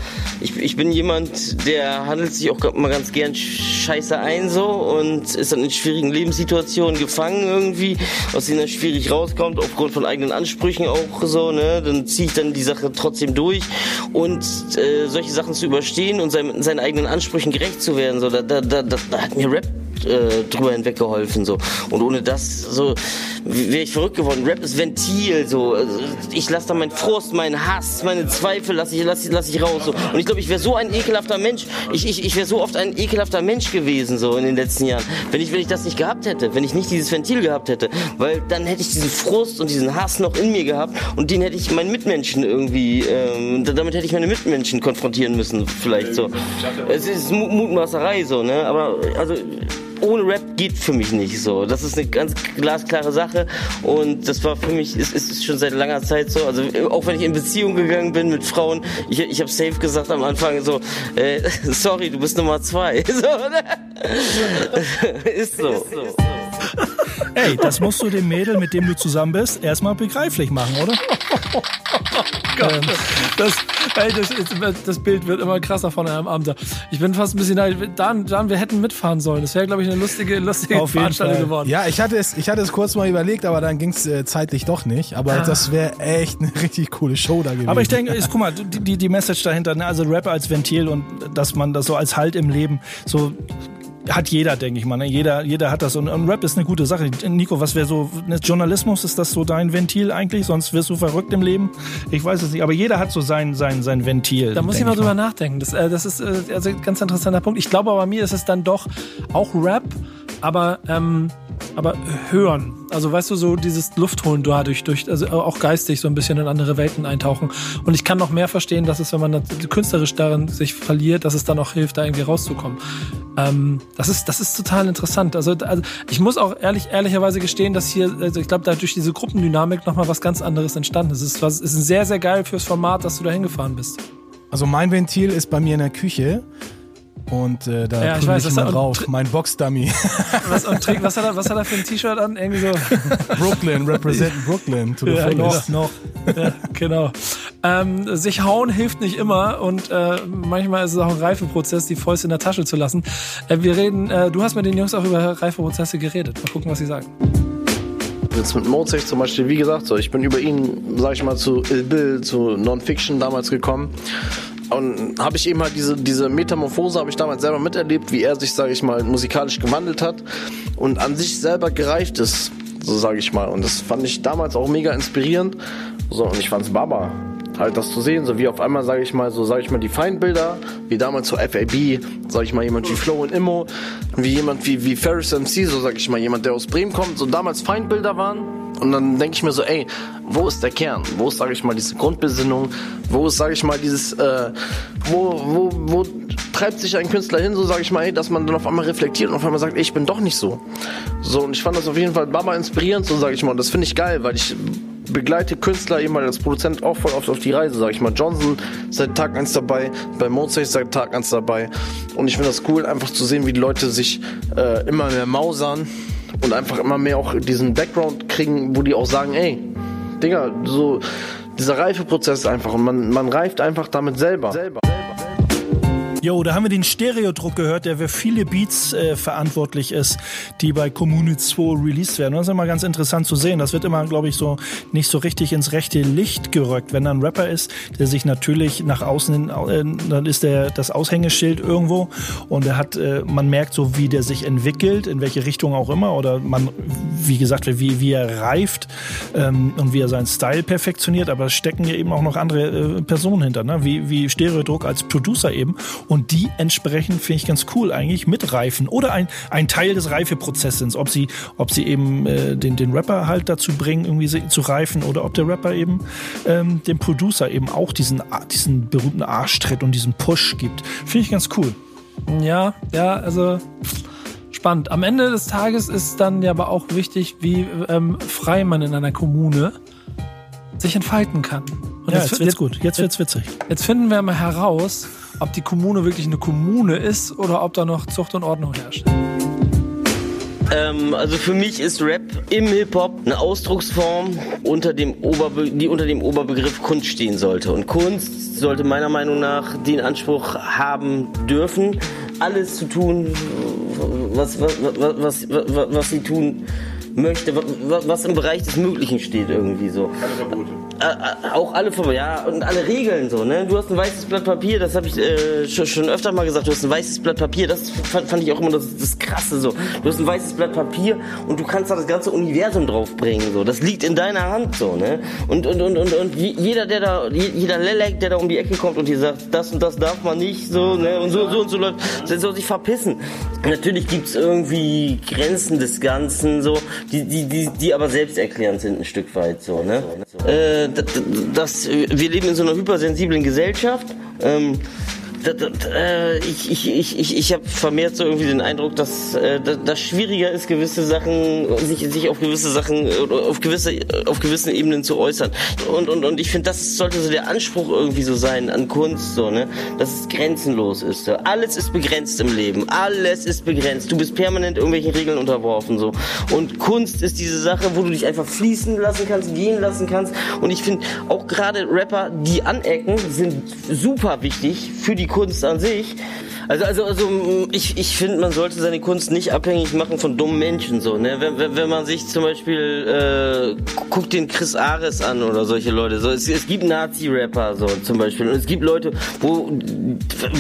E: ich, ich bin jemand, der handelt sich auch mal ganz gern Scheiße ein, so und ist dann in schwierigen Lebenssituationen gefangen irgendwie, aus denen er schwierig rauskommt, aufgrund von eigenen Ansprüchen auch so, ne? Dann ziehe ich dann die Sache trotzdem durch und äh, solche Sachen zu überstehen und sein, seinen eigenen Ansprüchen gerecht zu werden. So, da, da, da, da hat mir Rap äh, drüber hinweg geholfen so. Und ohne das so wäre ich verrückt geworden. Rap ist Ventil so. Also, ich lasse da meinen Frust meinen Hass meine Zweifel lasse ich lass, lass ich raus so. Und ich glaube ich wäre so ein ekelhafter Mensch. Ich, ich, ich wäre so oft ein ekelhafter Mensch gewesen so in den letzten Jahren. Wenn ich wenn ich das nicht gehabt hätte wenn ich nicht dieses Ventil gehabt hätte weil dann hätte ich diesen Frust und diesen Hass noch in mir gehabt und den hätte ich meinen Mitmenschen irgendwie ähm, damit hätte ich meine Mitmenschen konfrontieren müssen vielleicht so. Es ist Mutmaßerei so ne? Aber also ohne Rap geht für mich nicht so. Das ist eine ganz glasklare Sache und das war für mich, ist, ist schon seit langer Zeit so. Also auch wenn ich in Beziehung gegangen bin mit Frauen, ich, ich habe safe gesagt am Anfang so, äh, sorry, du bist Nummer zwei. So, ne? ist so. Ist so.
D: Ey, das musst du dem Mädel, mit dem du zusammen bist, erstmal begreiflich machen, oder?
B: Gott, ähm, das, ey, das, das, Bild wird immer krasser von einem Abend. Ich bin fast ein bisschen neidisch. Dan, Dan, wir hätten mitfahren sollen. Das wäre, glaube ich, eine lustige, lustige Auf Veranstaltung geworden.
C: Ja, ich hatte, es, ich hatte es kurz mal überlegt, aber dann ging es äh, zeitlich doch nicht. Aber ah. das wäre echt eine richtig coole Show da gewesen.
D: Aber ich denke, guck mal, die, die Message dahinter, ne? also Rap als Ventil und dass man das so als Halt im Leben so hat jeder, denke ich mal. Ne? Jeder, jeder hat das. Und, und Rap ist eine gute Sache. Nico, was wäre so, ne, Journalismus, ist das so dein Ventil eigentlich? Sonst wirst du verrückt im Leben? Ich weiß es nicht. Aber jeder hat so sein, sein, sein Ventil.
B: Da muss ich mal drüber nachdenken. Das, äh, das ist äh, also ein ganz interessanter Punkt. Ich glaube, aber bei mir ist es dann doch auch Rap, aber ähm, aber hören. Also weißt du, so dieses Luftholen dadurch, durch, also auch geistig so ein bisschen in andere Welten eintauchen. Und ich kann noch mehr verstehen, dass es, wenn man künstlerisch darin sich verliert, dass es dann auch hilft, da irgendwie rauszukommen. Ähm, das ist, das ist total interessant. Also, also ich muss auch ehrlich, ehrlicherweise gestehen, dass hier, also ich glaube, da durch diese Gruppendynamik nochmal was ganz anderes entstanden ist. Es ist, was, ist sehr, sehr geil fürs Format, dass du da hingefahren bist.
C: Also mein Ventil ist bei mir in der Küche. Und äh, da
B: Ja, ich weiß,
C: ich mal drauf. Mein Box-Dummy.
B: Was, und was, hat er, was hat er für ein T-Shirt an? Irgendwie so.
C: Brooklyn, represent Brooklyn. To the
B: Ja,
C: fullest.
B: noch, noch. Ja, genau. Ähm, sich hauen hilft nicht immer und äh, manchmal ist es auch ein Reifeprozess, die Fäuste in der Tasche zu lassen. Äh, wir reden, äh, du hast mit den Jungs auch über Reifeprozesse geredet. Mal gucken, was sie sagen.
H: Jetzt mit Mozart zum Beispiel, wie gesagt, so, ich bin über ihn, sag ich mal, zu Ill Bill, zu Non-Fiction damals gekommen. Und habe ich eben halt diese, diese Metamorphose, habe ich damals selber miterlebt, wie er sich, sage ich mal, musikalisch gewandelt hat und an sich selber gereift ist, so sage ich mal. Und das fand ich damals auch mega inspirierend. So, und ich fand's Baba. Halt das zu sehen, so wie auf einmal, sage ich mal, so sage ich mal, die Feindbilder, wie damals so FAB, sage ich mal, jemand wie Flow und Immo, wie jemand wie, wie Ferris MC, so sage ich mal, jemand, der aus Bremen kommt, so damals Feindbilder waren. Und dann denke ich mir so, ey, wo ist der Kern? Wo ist, sage ich mal, diese Grundbesinnung? Wo ist, sage ich mal, dieses, äh, wo, wo, wo treibt sich ein Künstler hin, so sage ich mal, ey, dass man dann auf einmal reflektiert und auf einmal sagt, ey, ich bin doch nicht so. So, und ich fand das auf jeden Fall Baba inspirierend, so sage ich mal. Und das finde ich geil, weil ich begleite Künstler eben als Produzent auch voll oft auf die Reise, sag ich mal. Johnson seit Tag eins dabei, bei Mozart ist seit Tag eins dabei. Und ich finde das cool, einfach zu sehen, wie die Leute sich äh, immer mehr mausern und einfach immer mehr auch diesen Background kriegen, wo die auch sagen, ey, Digga, so dieser Reifeprozess einfach und man, man reift einfach damit selber. selber.
D: Jo, da haben wir den Stereodruck gehört, der für viele Beats äh, verantwortlich ist, die bei Kommune 2 released werden. Das ist immer ganz interessant zu sehen. Das wird immer, glaube ich, so nicht so richtig ins rechte Licht gerückt. Wenn da ein Rapper ist, der sich natürlich nach außen hin, äh, dann ist der das Aushängeschild irgendwo und er hat, äh, man merkt so, wie der sich entwickelt, in welche Richtung auch immer oder man, wie gesagt, wie, wie er reift ähm, und wie er seinen Style perfektioniert, aber es stecken ja eben auch noch andere äh, Personen hinter, ne? wie, wie Stereodruck als Producer eben und die entsprechend finde ich ganz cool eigentlich mitreifen oder ein, ein Teil des Reifeprozesses, ob sie, ob sie eben äh, den, den Rapper halt dazu bringen, irgendwie zu reifen oder ob der Rapper eben ähm, dem Producer eben auch diesen, diesen berühmten Arschtritt und diesen Push gibt. Finde ich ganz cool.
B: Ja, ja, also spannend. Am Ende des Tages ist dann ja aber auch wichtig, wie ähm, frei man in einer Kommune sich entfalten kann. Und
D: Ja, jetzt wird's gut. Jetzt wird's witzig.
B: Jetzt finden wir mal heraus, ob die Kommune wirklich eine Kommune ist oder ob da noch Zucht und Ordnung herrscht.
E: Ähm, also für mich ist Rap im Hip-Hop eine Ausdrucksform, unter dem Oberbe die unter dem Oberbegriff Kunst stehen sollte. Und Kunst sollte meiner Meinung nach den Anspruch haben dürfen, alles zu tun, was, was, was, was, was, was sie tun möchte, was, was im Bereich des Möglichen steht irgendwie so. Äh, äh, auch alle Ver- ja und alle Regeln so ne? Du hast ein weißes Blatt Papier das habe ich äh, schon, schon öfter mal gesagt du hast ein weißes Blatt Papier das fand, fand ich auch immer das, das krasse so. Du hast ein weißes Blatt Papier und du kannst da das ganze Universum draufbringen so. Das liegt in deiner Hand so ne? Und und und und, und je- jeder der da je- jeder Lelek der da um die Ecke kommt und dir sagt das und das darf man nicht so ne? Und so so und so läuft der soll sich verpissen. Natürlich gibt's irgendwie Grenzen des Ganzen so die die die die aber selbsterklärend sind ein Stück weit so ne? Äh, d- d- das, wir leben in so einer hypersensiblen Gesellschaft. Ähm, äh, ich ich, ich, ich, ich habe vermehrt so irgendwie den Eindruck, dass äh, das schwieriger ist, gewisse Sachen, sich, sich auf gewisse Sachen, äh, auf gewisse, auf gewissen Ebenen zu äußern. Und, und, und ich finde, das sollte so der Anspruch irgendwie so sein an Kunst, so, ne? Dass es grenzenlos ist. So. Alles ist begrenzt im Leben. Alles ist begrenzt. Du bist permanent irgendwelchen Regeln unterworfen, so. Und Kunst ist diese Sache, wo du dich einfach fließen lassen kannst, gehen lassen kannst. Und ich finde, auch gerade Rapper, die anecken, sind super wichtig für die Kunst an sich. Also, also, also ich, ich finde, man sollte seine Kunst nicht abhängig machen von dummen Menschen. So, ne? wenn, wenn, wenn man sich zum Beispiel, äh, gu- guckt den Chris Ares an oder solche Leute. So, es, es gibt Nazi-Rapper so zum Beispiel. Und es gibt Leute, wo,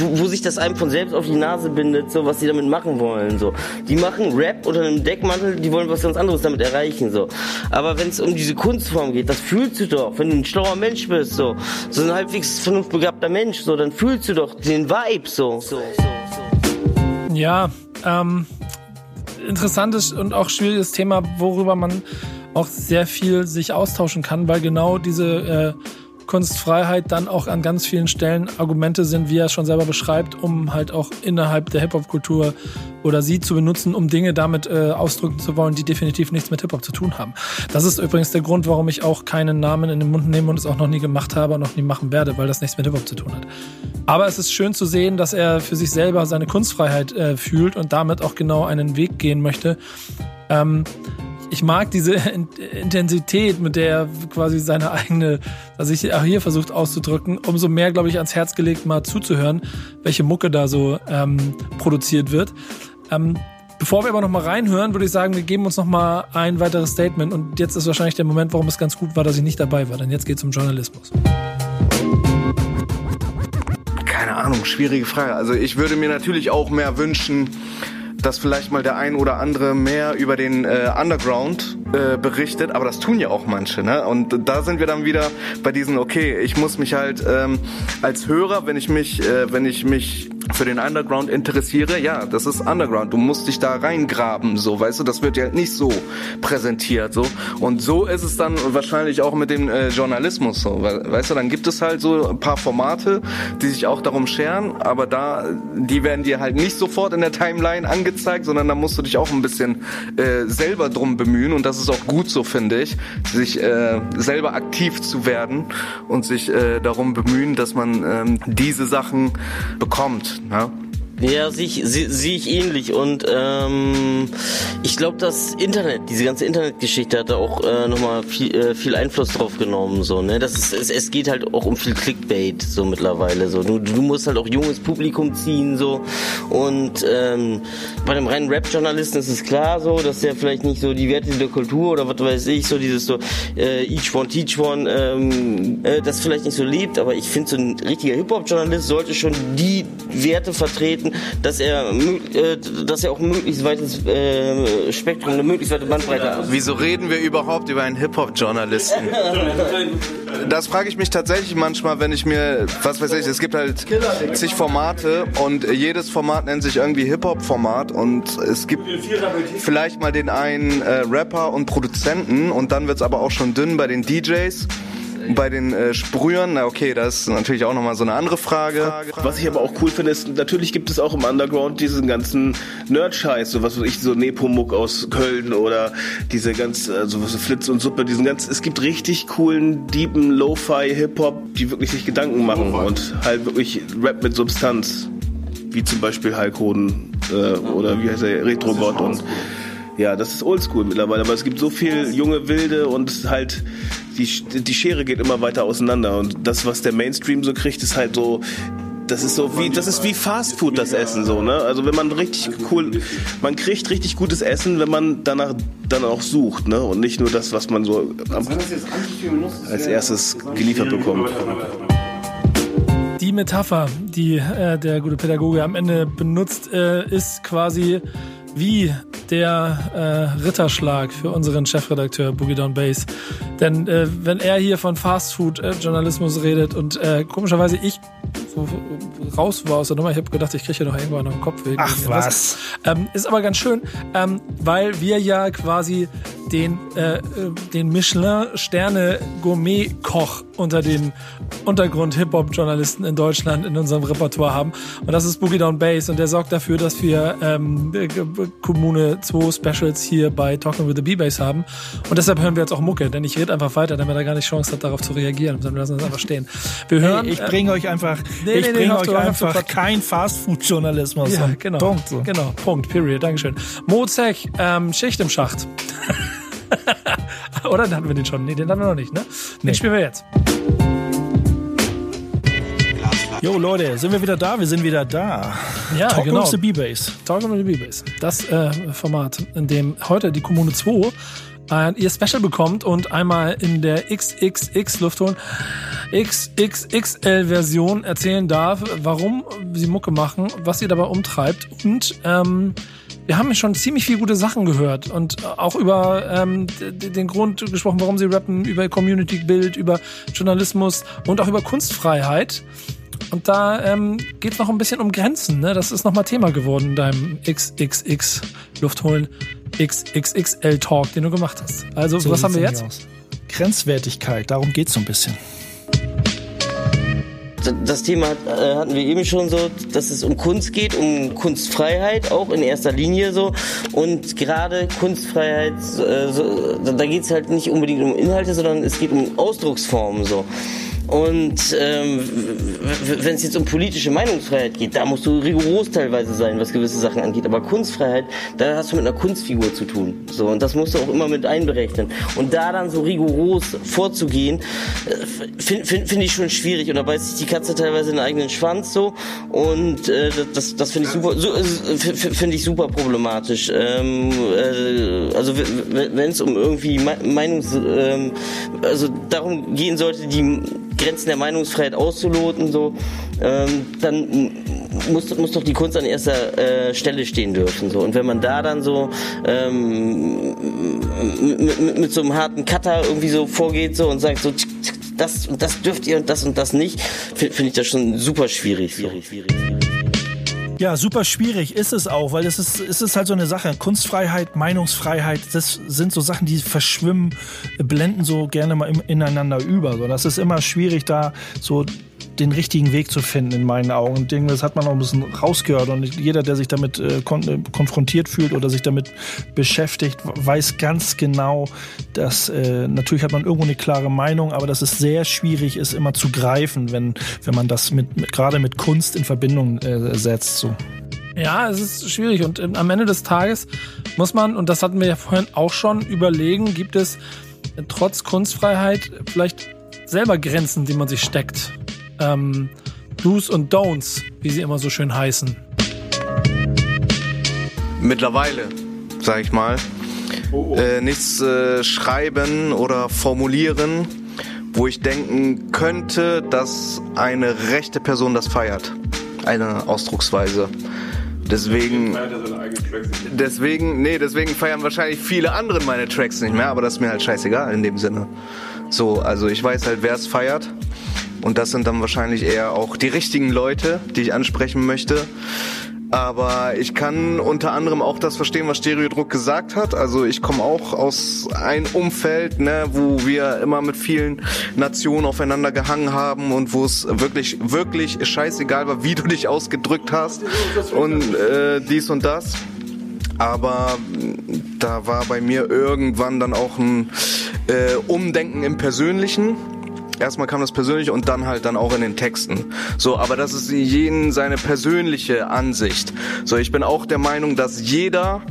E: wo, wo sich das einem von selbst auf die Nase bindet, so was sie damit machen wollen. So. Die machen Rap unter einem Deckmantel, die wollen was ganz anderes damit erreichen. So. Aber wenn es um diese Kunstform geht, das fühlst du doch. Wenn du ein schlauer Mensch bist, so, so ein halbwegs vernunftbegabter Mensch, so, dann fühlst du doch den Vibe so, so.
B: Ja, ähm, interessantes und auch schwieriges Thema, worüber man auch sehr viel sich austauschen kann, weil genau diese äh, Kunstfreiheit dann auch an ganz vielen Stellen Argumente sind, wie er es schon selber beschreibt, um halt auch innerhalb der Hip-Hop-Kultur oder sie zu benutzen, um Dinge damit äh, ausdrücken zu wollen, die definitiv nichts mit Hip-Hop zu tun haben. Das ist übrigens der Grund, warum ich auch keinen Namen in den Mund nehme und es auch noch nie gemacht habe und noch nie machen werde, weil das nichts mit Hip-Hop zu tun hat. Aber es ist schön zu sehen, dass er für sich selber seine Kunstfreiheit äh, fühlt und damit auch genau einen Weg gehen möchte. Ähm, ich mag diese Intensität, mit der er quasi seine eigene, was ich auch hier versucht auszudrücken, umso mehr, glaube ich, ans Herz gelegt, mal zuzuhören, welche Mucke da so ähm, produziert wird. Ähm, bevor wir aber noch mal reinhören, würde ich sagen, wir geben uns noch mal ein weiteres Statement. Und jetzt ist wahrscheinlich der Moment, warum es ganz gut war, dass ich nicht dabei war. Denn jetzt geht es um Journalismus.
F: Keine Ahnung, schwierige Frage. Also ich würde mir natürlich auch mehr wünschen, dass vielleicht mal der ein oder andere mehr über den äh, Underground äh, berichtet, aber das tun ja auch manche, ne? Und da sind wir dann wieder bei diesen, okay, ich muss mich halt ähm, als Hörer, wenn ich mich, äh, wenn ich mich für den Underground interessiere, ja, das ist Underground. Du musst dich da reingraben, so, weißt du, das wird ja nicht so präsentiert, so. Und so ist es dann wahrscheinlich auch mit dem äh, Journalismus, so, weißt du, dann gibt es halt so ein paar Formate, die sich auch darum scheren, aber da, die werden dir halt nicht sofort in der Timeline angezeigt, sondern da musst du dich auch ein bisschen äh, selber drum bemühen und das ist auch gut so, finde ich, sich äh, selber aktiv zu werden und sich äh, darum bemühen, dass man ähm, diese Sachen bekommt. Ja?
E: Ja, sehe ich, sehe seh ich ähnlich. Und ähm, ich glaube, das Internet, diese ganze Internetgeschichte hat da auch äh, nochmal viel, äh, viel Einfluss drauf genommen. So, ne? das ist, es, es geht halt auch um viel Clickbait so mittlerweile. So. Du, du musst halt auch junges Publikum ziehen. so Und ähm, bei dem reinen Rap-Journalisten ist es klar so, dass der vielleicht nicht so die Werte der Kultur oder was weiß ich, so dieses so äh, Each One, Teach One, ähm, äh, das vielleicht nicht so lebt. Aber ich finde, so ein richtiger Hip-Hop-Journalist sollte schon die Werte vertreten, dass er, äh, dass er auch möglichst weites äh, Spektrum, eine möglichst weite Bandbreite hat.
F: Wieso reden wir überhaupt über einen Hip-Hop-Journalisten? Das frage ich mich tatsächlich manchmal, wenn ich mir, was weiß ich, es gibt halt zig Formate und jedes Format nennt sich irgendwie Hip-Hop-Format und es gibt vielleicht mal den einen äh, Rapper und Produzenten und dann wird es aber auch schon dünn bei den DJs. Bei den äh, Sprühern, na okay, das ist natürlich auch nochmal so eine andere Frage.
G: Was ich aber auch cool finde, ist, natürlich gibt es auch im Underground diesen ganzen Nerd-Scheiß, so was weiß ich, so Nepomuk aus Köln oder diese ganz, also was so Flitz und Suppe, diesen ganz, es gibt richtig coolen, deepen Lo-Fi Hip-Hop, die wirklich sich Gedanken machen und halt wirklich Rap mit Substanz. Wie zum Beispiel Hulk Hoden äh, oder wie heißt er, Retro-Gott und ja, das ist oldschool mittlerweile, aber es gibt so viel junge Wilde und halt die, die Schere geht immer weiter auseinander und das, was der Mainstream so kriegt, ist halt so das ist so wie das ist wie Fastfood das Essen so ne? Also wenn man richtig cool man kriegt richtig gutes Essen wenn man danach dann auch sucht ne? Und nicht nur das was man so am, als erstes geliefert bekommt.
B: Die Metapher die äh, der gute Pädagoge am Ende benutzt äh, ist quasi wie der äh, Ritterschlag für unseren Chefredakteur Boogie Down Bass. Denn äh, wenn er hier von Fastfood-Journalismus äh, redet und äh, komischerweise ich raus war aus der Nummer, ich habe gedacht, ich kriege hier noch irgendwann noch einen Kopf wegen
D: Ach was.
B: Ähm, ist aber ganz schön, ähm, weil wir ja quasi den, äh, äh den Michelin-Sterne-Gourmet-Koch unter den Untergrund-Hip-Hop-Journalisten in Deutschland in unserem Repertoire haben. Und das ist Boogie Down Bass und der sorgt dafür, dass wir ähm, Kommune 2 Specials hier bei Talking with the B-Bass haben. Und deshalb hören wir jetzt auch Mucke, denn ich rede einfach weiter, damit er gar nicht Chance hat, darauf zu reagieren. Dann lassen wir das einfach stehen. Wir hören.
D: Hey, ich bringe äh, euch einfach, nee, ich nee, bringe nee, euch einfach kein Fastfood-Journalismus.
B: Ja, genau. Punkt. So. Genau. Punkt. Period. Dankeschön. Mozek, ähm, Schicht im Schacht. Oder dann hatten wir den schon? Nee, den haben wir noch nicht, ne? Den nee. spielen wir jetzt.
D: Jo Leute, sind wir wieder da? Wir sind wieder da.
B: Ja,
D: Talk
B: genau.
D: with the B-Bass.
B: Talk with the B-Bass. Das äh, Format, in dem heute die Kommune 2 äh, ihr Special bekommt und einmal in der XXX Luft holen, XXXL-Version erzählen darf, warum sie Mucke machen, was sie dabei umtreibt und ähm, wir haben schon ziemlich viele gute Sachen gehört und auch über ähm, den Grund gesprochen, warum sie rappen, über Community-Bild, über Journalismus und auch über Kunstfreiheit. Und da ähm, geht es noch ein bisschen um Grenzen. Ne? Das ist nochmal Thema geworden in deinem XXX Luftholen XXXL Talk, den du gemacht hast. Also,
D: So
B: was haben wir jetzt?
D: aus. Grenzwertigkeit, darum geht's so ein bisschen.
E: Das Thema äh, hatten wir eben schon so, dass es um Kunst geht, um Kunstfreiheit auch in erster Linie so. Und gerade Kunstfreiheit, äh, so, da geht es halt nicht unbedingt um Inhalte, sondern es geht um Ausdrucksformen so. Und ähm, wenn es jetzt um politische Meinungsfreiheit geht, da musst du rigoros teilweise sein, was gewisse Sachen angeht. Aber Kunstfreiheit, da hast du mit einer Kunstfigur zu tun. So, und das musst du auch immer mit einberechnen. Und da dann so rigoros vorzugehen, finde find, find ich schon schwierig. Und da beißt sich die Katze teilweise in den eigenen Schwanz so. Und äh, das, das finde ich super, so, äh, finde ich super problematisch. Ähm, äh, also wenn es um irgendwie Me- Meinungs, ähm, also darum gehen sollte, die Grenzen der Meinungsfreiheit auszuloten, so, ähm, dann muss, muss doch die Kunst an erster äh, Stelle stehen dürfen. So. Und wenn man da dann so ähm, mit, so einem harten Cutter irgendwie so vorgeht so und sagt so, das und das dürft ihr und das und das nicht, finde find ich das schon super schwierig. schwierig, schwierig.
D: Ja, super schwierig ist es auch, weil es ist, es ist halt so eine Sache. Kunstfreiheit, Meinungsfreiheit, das sind so Sachen, die verschwimmen, blenden so gerne mal im, ineinander über. So, das ist immer schwierig, da so den richtigen Weg zu finden in meinen Augen. Das hat man auch ein bisschen rausgehört. Und jeder, der sich damit äh, äh, konfrontiert fühlt oder sich damit beschäftigt, weiß ganz genau, dass äh, natürlich hat man irgendwo eine klare Meinung, aber dass es sehr schwierig ist, immer zu greifen, wenn, wenn man das mit, mit gerade mit Kunst in Verbindung äh, setzt. So.
B: Ja, es ist schwierig und ähm, am Ende des Tages muss man, und das hatten wir ja vorhin auch schon, überlegen, gibt es trotz Kunstfreiheit vielleicht selber Grenzen, die man sich steckt. Ähm, Do's und Don'ts, wie sie immer so schön heißen.
F: Mittlerweile, sag ich mal. Äh, nichts äh, schreiben oder formulieren, wo ich denken könnte, dass eine rechte Person das feiert. Eine Ausdrucksweise. Deswegen, deswegen, nee, deswegen feiern wahrscheinlich viele andere meine Tracks nicht mehr, aber das ist mir halt scheißegal in dem Sinne. So, also ich weiß halt, wer es feiert. Und das sind dann wahrscheinlich eher auch die richtigen Leute, die ich ansprechen möchte. Aber ich kann unter anderem auch das verstehen, was Stereodruck gesagt hat. Also ich komme auch aus einem Umfeld, ne, wo wir immer mit vielen Nationen aufeinander gehangen haben und wo es wirklich, wirklich scheißegal war, wie du dich ausgedrückt hast und äh, dies und das. Aber da war bei mir irgendwann dann auch ein äh, Umdenken im Persönlichen. Erstmal kam das persönlich und dann halt dann auch in den Texten. So, aber das ist jeden seine persönliche Ansicht. So, ich bin auch der Meinung, dass jeder,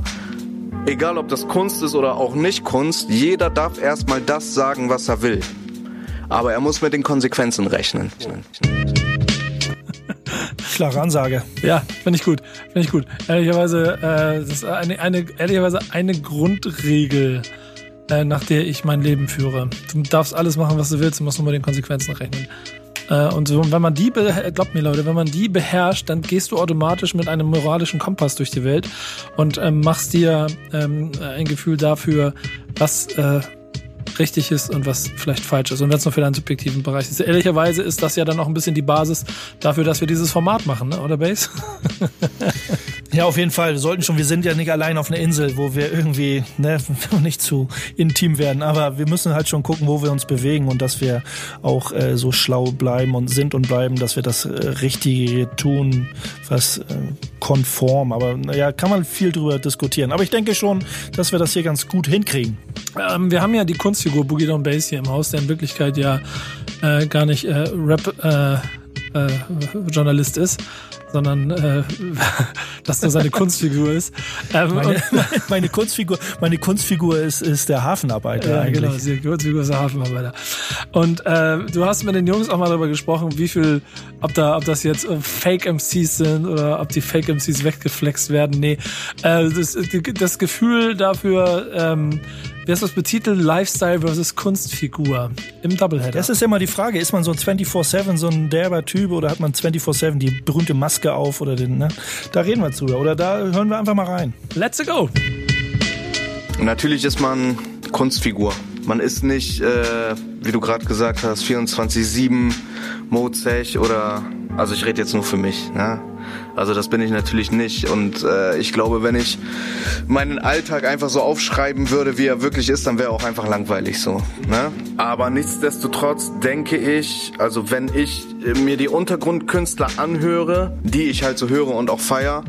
F: egal ob das Kunst ist oder auch nicht Kunst, jeder darf erstmal das sagen, was er will. Aber er muss mit den Konsequenzen rechnen.
D: Klare Ansage.
B: Ja, finde ich gut. Finde ich gut. Ehrlicherweise, äh, das ist eine, eine, ehrlicherweise eine Grundregel, äh, nach der ich mein Leben führe. Du darfst alles machen, was du willst, du musst nur mit den Konsequenzen rechnen. Äh, und so, wenn man die, be- glaubt mir Leute, wenn man die beherrscht, dann gehst du automatisch mit einem moralischen Kompass durch die Welt und ähm, machst dir ähm, ein Gefühl dafür, was äh, richtig ist und was vielleicht falsch ist. Und wenn es nur für deinen subjektiven Bereich ist. Ehrlicherweise ist das ja dann auch ein bisschen die Basis dafür, dass wir dieses Format machen, ne? oder Base?
D: Ja, auf jeden Fall. Wir sollten schon, wir sind ja nicht allein auf einer Insel, wo wir irgendwie ne, nicht zu intim werden. Aber wir müssen halt schon gucken, wo wir uns bewegen und dass wir auch äh, so schlau bleiben und sind und bleiben, dass wir das äh, Richtige tun, was äh, konform. Aber naja, kann man viel drüber diskutieren. Aber ich denke schon, dass wir das hier ganz gut hinkriegen.
B: Ähm, wir haben ja die Kunstfigur Boogie Down Bass hier im Haus, der in Wirklichkeit ja äh, gar nicht äh, Rap-Journalist ist, sondern äh, das nur seine Kunstfigur ist. Ähm,
D: Meine, meine Kunstfigur, meine Kunstfigur ist, ist der Hafenarbeiter
B: Ja,
D: eigentlich.
B: genau, die Kurzfigur ist der Hafenarbeiter. Und äh, du hast mit den Jungs auch mal darüber gesprochen, wie viel, ob da, ob das jetzt äh, Fake MCs sind oder ob die Fake MCs weggeflext werden. Nee, äh, das, das Gefühl dafür, ähm, wie hast du das betitelt? Lifestyle versus Kunstfigur im Doubleheader.
D: Das ist immer die Frage, ist man so ein 24-7, so ein derber Typ oder hat man 24-7 die berühmte Maske auf oder den, ne? Da reden wir drüber. Oder da hören wir einfach mal rein.
B: Let's go!
F: Natürlich ist man Kunstfigur. Man ist nicht, äh, wie du gerade gesagt hast, 24-7 Mozech oder Also ich rede jetzt nur für mich. Ne? Also das bin ich natürlich nicht. Und äh, ich glaube, wenn ich meinen Alltag einfach so aufschreiben würde, wie er wirklich ist, dann wäre auch einfach langweilig so. Ne? Aber nichtsdestotrotz denke ich, also wenn ich mir die Untergrundkünstler anhöre, die ich halt so höre und auch feier,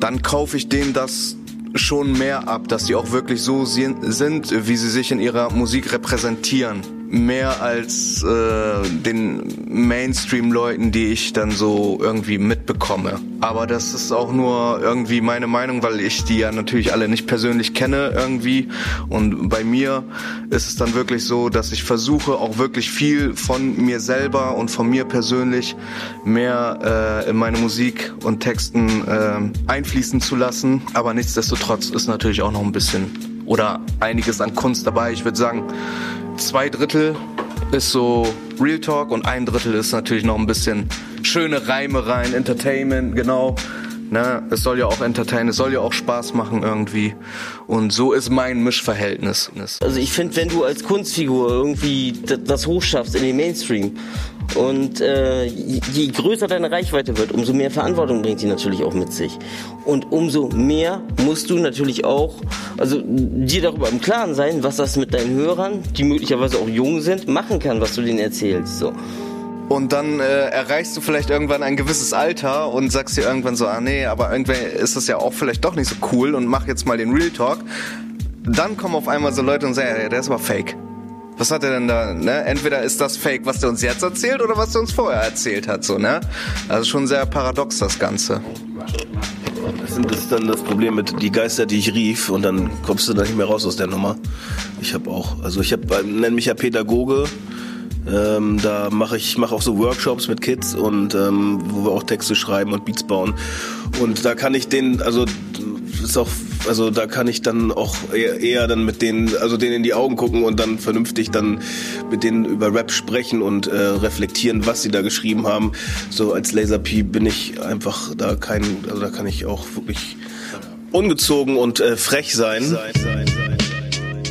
F: dann kaufe ich denen das schon mehr ab, dass sie auch wirklich so sind, wie sie sich in ihrer Musik repräsentieren mehr als äh, den Mainstream-Leuten, die ich dann so irgendwie mitbekomme. Aber das ist auch nur irgendwie meine Meinung, weil ich die ja natürlich alle nicht persönlich kenne irgendwie. Und bei mir ist es dann wirklich so, dass ich versuche auch wirklich viel von mir selber und von mir persönlich mehr äh, in meine Musik und Texten äh, einfließen zu lassen. Aber nichtsdestotrotz ist natürlich auch noch ein bisschen oder einiges an Kunst dabei. Ich würde sagen, zwei Drittel ist so Real Talk und ein Drittel ist natürlich noch ein bisschen schöne Reime rein, Entertainment, genau. Ne, es soll ja auch entertainen, es soll ja auch Spaß machen irgendwie. Und so ist mein Mischverhältnis.
E: Also ich finde, wenn du als Kunstfigur irgendwie das hochschaffst in den Mainstream und äh, je größer deine Reichweite wird, umso mehr Verantwortung bringt sie natürlich auch mit sich. Und umso mehr musst du natürlich auch, also dir darüber im Klaren sein, was das mit deinen Hörern, die möglicherweise auch jung sind, machen kann, was du denen erzählst. So.
F: Und dann äh, erreichst du vielleicht irgendwann ein gewisses Alter und sagst dir irgendwann so, ah nee, aber irgendwann ist das ja auch vielleicht doch nicht so cool und mach jetzt mal den Real Talk. Dann kommen auf einmal so Leute und sagen, ja, der ist aber fake. Was hat er denn da, ne? Entweder ist das Fake, was der uns jetzt erzählt oder was der uns vorher erzählt hat, so, ne? Also schon sehr paradox das Ganze.
G: Das ist dann das Problem mit die Geister, die ich rief und dann kommst du da nicht mehr raus aus der Nummer. Ich habe auch, also ich habe, nenn mich ja Pädagoge, ähm, da mache ich mache auch so Workshops mit Kids und ähm, wo wir auch Texte schreiben und Beats bauen. Und da kann ich den, also ist auch, also da kann ich dann auch eher, eher dann mit denen, also denen in die Augen gucken und dann vernünftig dann mit denen über Rap sprechen und äh, reflektieren, was sie da geschrieben haben. So als Laser P bin ich einfach da kein, also da kann ich auch wirklich ungezogen und äh, frech sein. sein, sein, sein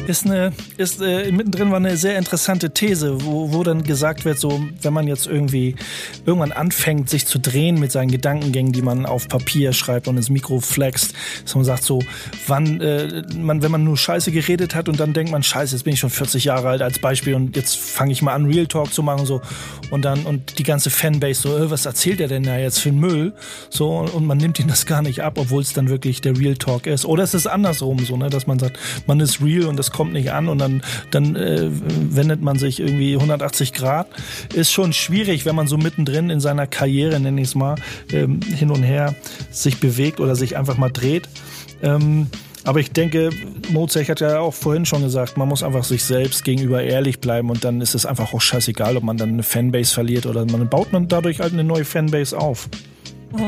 D: ist eine, ist äh, mittendrin war eine sehr interessante These, wo, wo dann gesagt wird, so wenn man jetzt irgendwie irgendwann anfängt, sich zu drehen mit seinen Gedankengängen, die man auf Papier schreibt und ins Mikro flext, dass man sagt so, wann äh, man, wenn man nur Scheiße geredet hat und dann denkt man, Scheiße, jetzt bin ich schon 40 Jahre alt als Beispiel und jetzt fange ich mal an Real Talk zu machen so und dann und die ganze Fanbase so, äh, was erzählt er denn da jetzt für Müll? So und man nimmt ihn das gar nicht ab, obwohl es dann wirklich der Real Talk ist. Oder es ist andersrum so, ne, dass man sagt, man ist real und das kommt nicht an und dann, dann äh, wendet man sich irgendwie 180 Grad. Ist schon schwierig, wenn man so mittendrin in seiner Karriere, nenne ich es mal, ähm, hin und her sich bewegt oder sich einfach mal dreht. Ähm, aber ich denke, Mozart hat ja auch vorhin schon gesagt, man muss einfach sich selbst gegenüber ehrlich bleiben und dann ist es einfach auch scheißegal, ob man dann eine Fanbase verliert oder man baut man dadurch halt eine neue Fanbase auf.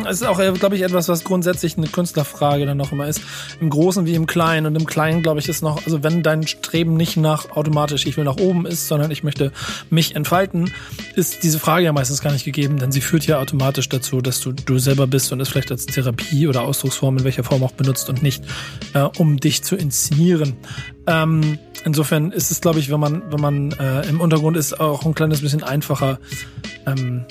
B: Es ist auch, äh, glaube ich, etwas, was grundsätzlich eine Künstlerfrage dann noch immer ist. Im Großen wie im Kleinen. Und im Kleinen, glaube ich, ist noch, also wenn dein Streben nicht nach automatisch, ich will nach oben ist, sondern ich möchte mich entfalten, ist diese Frage ja meistens gar nicht gegeben, denn sie führt ja automatisch dazu, dass du du selber bist und es vielleicht als Therapie oder Ausdrucksform in welcher Form auch benutzt und nicht, äh, um dich zu inszenieren. Ähm, insofern ist es, glaube ich, wenn man, wenn man äh, im Untergrund ist, auch ein kleines bisschen einfacher, ähm,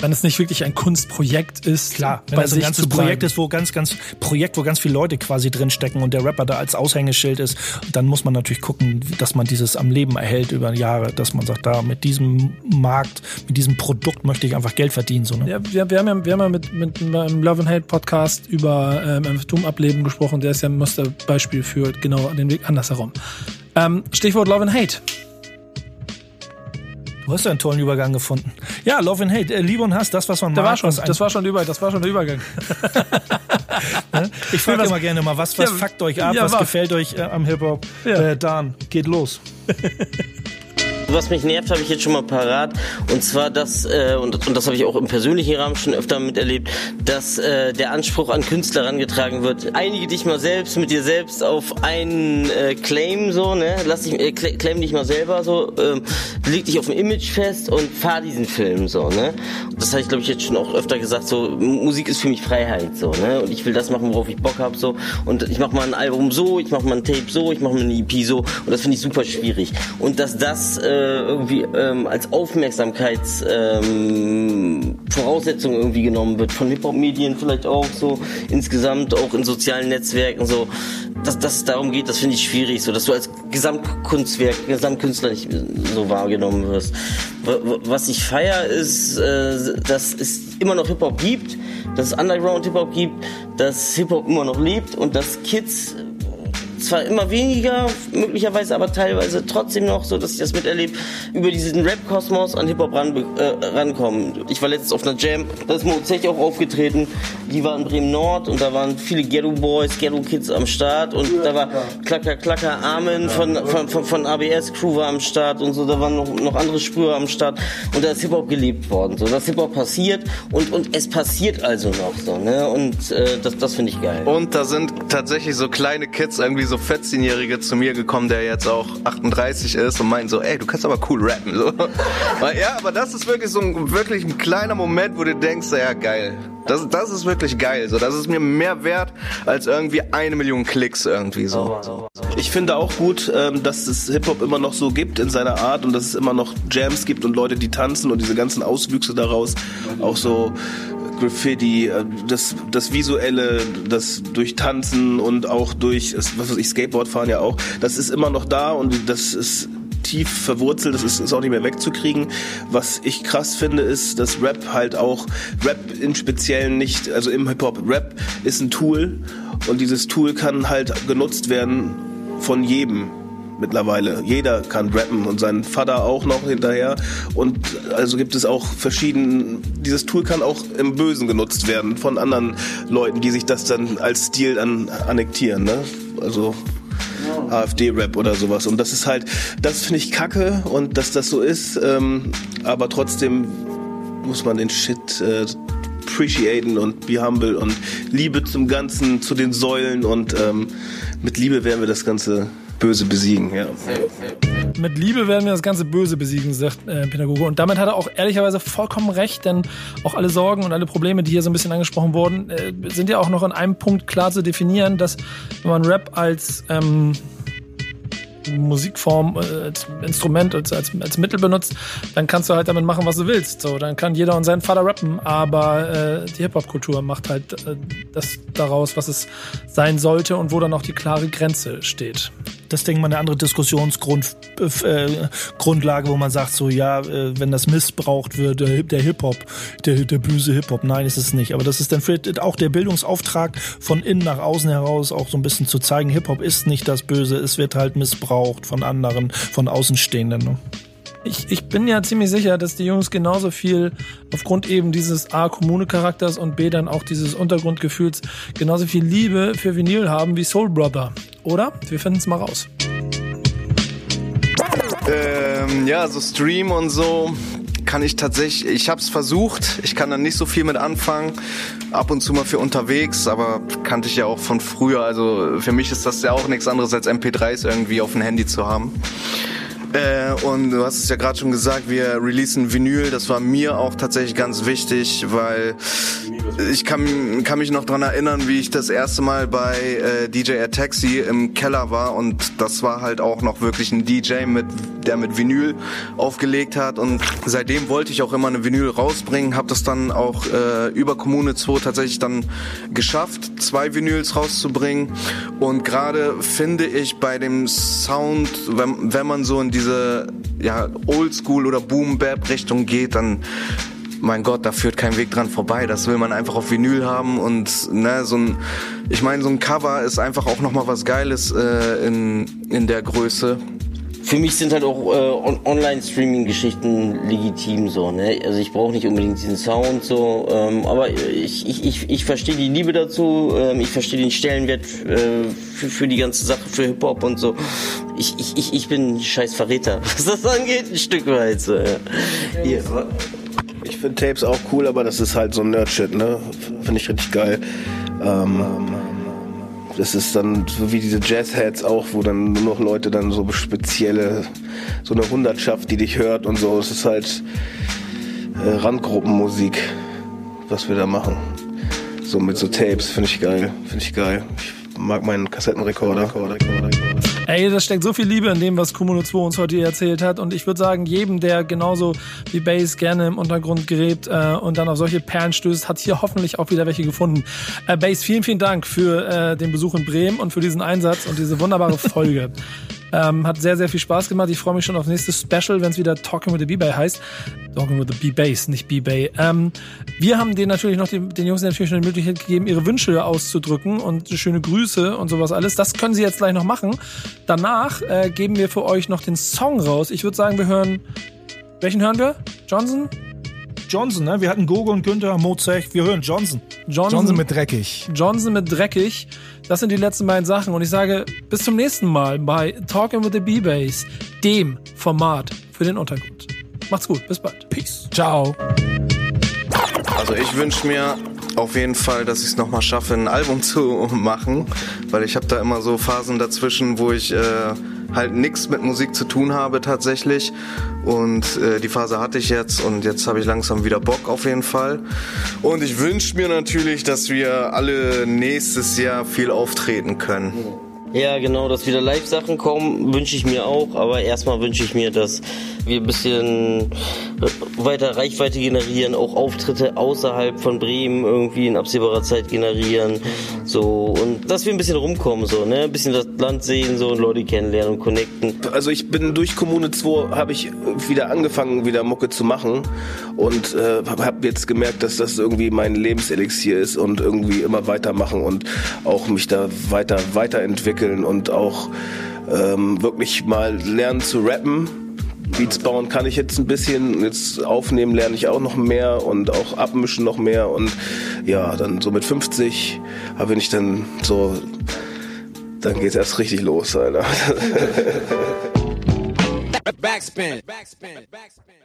B: wenn es nicht wirklich ein Kunstprojekt ist.
D: Klar, wenn es ein ganzes Projekt ist, wo ganz, ganz, Projekt, wo ganz viele Leute quasi drinstecken und der Rapper da als Aushängeschild ist, dann muss man natürlich gucken, dass man dieses am Leben erhält über Jahre, dass man sagt, da mit diesem Markt, mit diesem Produkt möchte ich einfach Geld verdienen. So, ne?
B: ja, wir, wir haben ja, wir haben ja mit, mit einem Love and Hate Podcast über ähm, Phantom-Ableben gesprochen, der ist ja ein Musterbeispiel für genau den Weg andersherum. Ähm, Stichwort Love and Hate.
D: Du hast ja einen tollen Übergang gefunden. Ja, Love and Hate, äh, Liebe und Hass, das, was man
B: da
D: mag.
B: War schon, das, war schon über, das war schon der Übergang.
D: Ich frage immer gerne mal, was, was ja, fuckt euch ab, ja, was, was gefällt euch äh, am Hip-Hop? Ja. Äh, Dan, geht los.
E: Was mich nervt, habe ich jetzt schon mal parat. Und zwar das, äh, und, und das habe ich auch im persönlichen Rahmen schon öfter miterlebt, dass äh, der Anspruch an Künstler herangetragen wird. Einige dich mal selbst mit dir selbst auf einen äh, Claim so, ne? Lass dich äh, claim dich mal selber so, ähm, leg dich auf ein Image fest und fahr diesen Film so, ne? Das habe ich glaube ich jetzt schon auch öfter gesagt, so Musik ist für mich Freiheit so, ne? Und ich will das machen, worauf ich Bock habe so und ich mache mal ein Album so, ich mache mal ein Tape so, ich mache mal eine EP so und das finde ich super schwierig. Und dass das äh, irgendwie ähm, als Aufmerksamkeits ähm, irgendwie genommen wird von Hip-Hop-Medien vielleicht auch so insgesamt auch in sozialen Netzwerken so dass, dass es darum geht, das finde ich schwierig, so dass du als Gesamtkunstwerk, Gesamtkünstler nicht so wahrgenommen wirst. Was ich feier ist, äh, dass es immer noch Hip-Hop gibt, dass es Underground-Hip-Hop gibt, dass Hip-Hop immer noch lebt und dass Kids zwar immer weniger, möglicherweise aber teilweise trotzdem noch, so dass ich das miterlebe, über diesen Rap-Kosmos an Hip-Hop ran, äh, rankommen. Ich war letztens auf einer Jam, da ist Mozech auch aufgetreten, die war in Bremen-Nord und da waren viele Ghetto-Boys, Ghetto-Kids am Start und da war Klacker Klacker Armin von, von, von, von ABS Crew war am Start und so, da waren noch, noch andere Sprüher am Start und da ist Hip-Hop gelebt worden, so, das Hip-Hop passiert und, und es passiert also noch so, ne, und äh, das, das finde ich geil.
F: Und da sind tatsächlich so kleine Kids irgendwie so 14-Jährige zu mir gekommen, der jetzt auch 38 ist und meint so, ey, du kannst aber cool rappen. So. ja, aber das ist wirklich so ein, wirklich ein kleiner Moment, wo du denkst, ja geil. Das, das ist wirklich geil. So, das ist mir mehr wert als irgendwie eine Million Klicks irgendwie so.
G: Ich finde auch gut, ähm, dass es Hip-Hop immer noch so gibt in seiner Art und dass es immer noch Jams gibt und Leute, die tanzen und diese ganzen Auswüchse daraus auch so Graffiti, äh, das, das Visuelle, das durch Tanzen und auch durch, was weiß ich, Skateboard fahren ja auch, das ist immer noch da und das ist tief verwurzelt, das ist, ist auch nicht mehr wegzukriegen. Was ich krass finde, ist, dass Rap halt auch, Rap im Speziellen nicht, also im Hip-Hop, Rap ist ein Tool und dieses Tool kann halt genutzt werden von jedem mittlerweile. Jeder kann rappen und sein Vater auch noch hinterher. Und also gibt es auch verschiedene, dieses Tool kann auch im Bösen genutzt werden von anderen Leuten, die sich das dann als Stil dann annektieren. Ne? Also AfD-Rap oder sowas. Und das ist halt, das finde ich kacke und dass das so ist, ähm, aber trotzdem muss man den Shit äh, appreciaten und be humble und Liebe zum Ganzen, zu den Säulen und ähm, mit Liebe werden wir das Ganze Böse besiegen, ja.
B: Mit Liebe werden wir das ganze Böse besiegen, sagt äh, Pädagoge. Und damit hat er auch ehrlicherweise vollkommen recht, denn auch alle Sorgen und alle Probleme, die hier so ein bisschen angesprochen wurden, äh, sind ja auch noch in einem Punkt klar zu definieren, dass wenn man Rap als ähm, Musikform, äh, als Instrument, als, als, als Mittel benutzt, dann kannst du halt damit machen, was du willst. So, dann kann jeder und sein Vater rappen, aber äh, die Hip-Hop-Kultur macht halt äh, das daraus, was es sein sollte und wo dann auch die klare Grenze steht.
D: Das denke ich mal eine andere Diskussionsgrundlage, äh, wo man sagt, so ja, äh, wenn das missbraucht wird, der, der Hip-Hop, der, der böse Hip-Hop, nein, ist es nicht. Aber das ist dann vielleicht auch der Bildungsauftrag von innen nach außen heraus, auch so ein bisschen zu zeigen, Hip-Hop ist nicht das Böse, es wird halt missbraucht von anderen, von Außenstehenden. Ne?
B: Ich, ich bin ja ziemlich sicher, dass die Jungs genauso viel aufgrund eben dieses A Kommune-Charakters und B dann auch dieses Untergrundgefühls genauso viel Liebe für Vinyl haben wie Soul Brother. Oder? Wir finden es mal raus.
F: Ähm, ja, so Stream und so kann ich tatsächlich, ich habe es versucht, ich kann da nicht so viel mit anfangen, ab und zu mal für unterwegs, aber kannte ich ja auch von früher, also für mich ist das ja auch nichts anderes als MP3s irgendwie auf dem Handy zu haben. Äh, und du hast es ja gerade schon gesagt, wir releasen Vinyl. Das war mir auch tatsächlich ganz wichtig, weil ich kann, kann mich noch dran erinnern, wie ich das erste Mal bei äh, DJ Air Taxi im Keller war. Und das war halt auch noch wirklich ein DJ, mit, der mit Vinyl aufgelegt hat. Und seitdem wollte ich auch immer eine Vinyl rausbringen, habe das dann auch äh, über Kommune 2 tatsächlich dann geschafft, zwei Vinyls rauszubringen. Und gerade finde ich bei dem Sound, wenn, wenn man so in diese ja, Oldschool oder Boom-Bap-Richtung geht, dann mein Gott, da führt kein Weg dran vorbei. Das will man einfach auf Vinyl haben und ne, so ein, ich meine, so ein Cover ist einfach auch noch mal was Geiles äh, in in der Größe.
E: Für mich sind halt auch äh, Online-Streaming-Geschichten legitim so. Ne? Also ich brauche nicht unbedingt diesen Sound so, ähm, aber ich, ich, ich, ich verstehe die Liebe dazu, ähm, ich verstehe den Stellenwert äh, für, für die ganze Sache, für Hip-Hop und so. Ich, ich, ich, ich bin ein scheiß Verräter, was das angeht, ein Stück weit so. Ja. Hier,
G: ich finde Tapes auch cool, aber das ist halt so ein Nerd-Shit, ne? Finde ich richtig geil. Ähm, das ist dann so wie diese Jazzheads auch, wo dann nur noch Leute dann so spezielle, so eine Hundertschaft, die dich hört und so. Es ist halt äh, Randgruppenmusik, was wir da machen. So mit so Tapes, finde ich geil, finde ich geil. Ich mag meinen Kassettenrekorder.
B: Ey, da steckt so viel Liebe in dem, was Kommuno 2 uns heute erzählt hat. Und ich würde sagen, jedem, der genauso wie Bass gerne im Untergrund gräbt äh, und dann auf solche Perlen stößt, hat hier hoffentlich auch wieder welche gefunden. Äh, Bass, vielen, vielen Dank für äh, den Besuch in Bremen und für diesen Einsatz und diese wunderbare Folge. Ähm, hat sehr, sehr viel Spaß gemacht. Ich freue mich schon auf nächste Special, wenn es wieder Talking with the B-Bay heißt. Talking with the B-Bass, nicht B-Bay. Ähm, wir haben denen natürlich noch, den, den Jungs natürlich noch die Möglichkeit gegeben, ihre Wünsche auszudrücken und schöne Grüße und sowas alles. Das können sie jetzt gleich noch machen. Danach äh, geben wir für euch noch den Song raus. Ich würde sagen, wir hören. Welchen hören wir? Johnson?
D: Johnson, ne? Wir hatten Gogo und Günther, Mozech. Wir hören Johnson.
B: Johnson,
C: Johnson mit dreckig.
B: Johnson mit dreckig. Das sind die letzten beiden Sachen. Und ich sage bis zum nächsten Mal bei Talking with the B-Bass, dem Format für den Untergrund. Macht's gut. Bis bald. Peace.
C: Ciao.
F: Also ich wünsche mir auf jeden Fall, dass ich es nochmal schaffe, ein Album zu machen, weil ich habe da immer so Phasen dazwischen, wo ich äh, halt nichts mit Musik zu tun habe tatsächlich. Und äh, die Phase hatte ich jetzt und jetzt habe ich langsam wieder Bock auf jeden Fall. Und ich wünsche mir natürlich, dass wir alle nächstes Jahr viel auftreten können.
E: Ja, genau, dass wieder Live-Sachen kommen, wünsche ich mir auch. Aber erstmal wünsche ich mir, dass wir ein bisschen weiter Reichweite generieren, auch Auftritte außerhalb von Bremen irgendwie in absehbarer Zeit generieren. So, und dass wir ein bisschen rumkommen, so, ne? Ein bisschen das Land sehen, so, und Leute kennenlernen und connecten.
G: Also ich bin durch Kommune 2 habe ich wieder angefangen, wieder Mucke zu machen und äh, habe jetzt gemerkt, dass das irgendwie mein Lebenselixier ist und irgendwie immer weitermachen und auch mich da weiter weiterentwickeln und auch ähm, wirklich mal lernen zu rappen. Beats bauen kann ich jetzt ein bisschen, jetzt aufnehmen lerne ich auch noch mehr und auch abmischen noch mehr und ja, dann so mit 50, aber wenn ich dann so, dann geht's erst richtig los, Alter.
I: Backspin. Backspin. Backspin.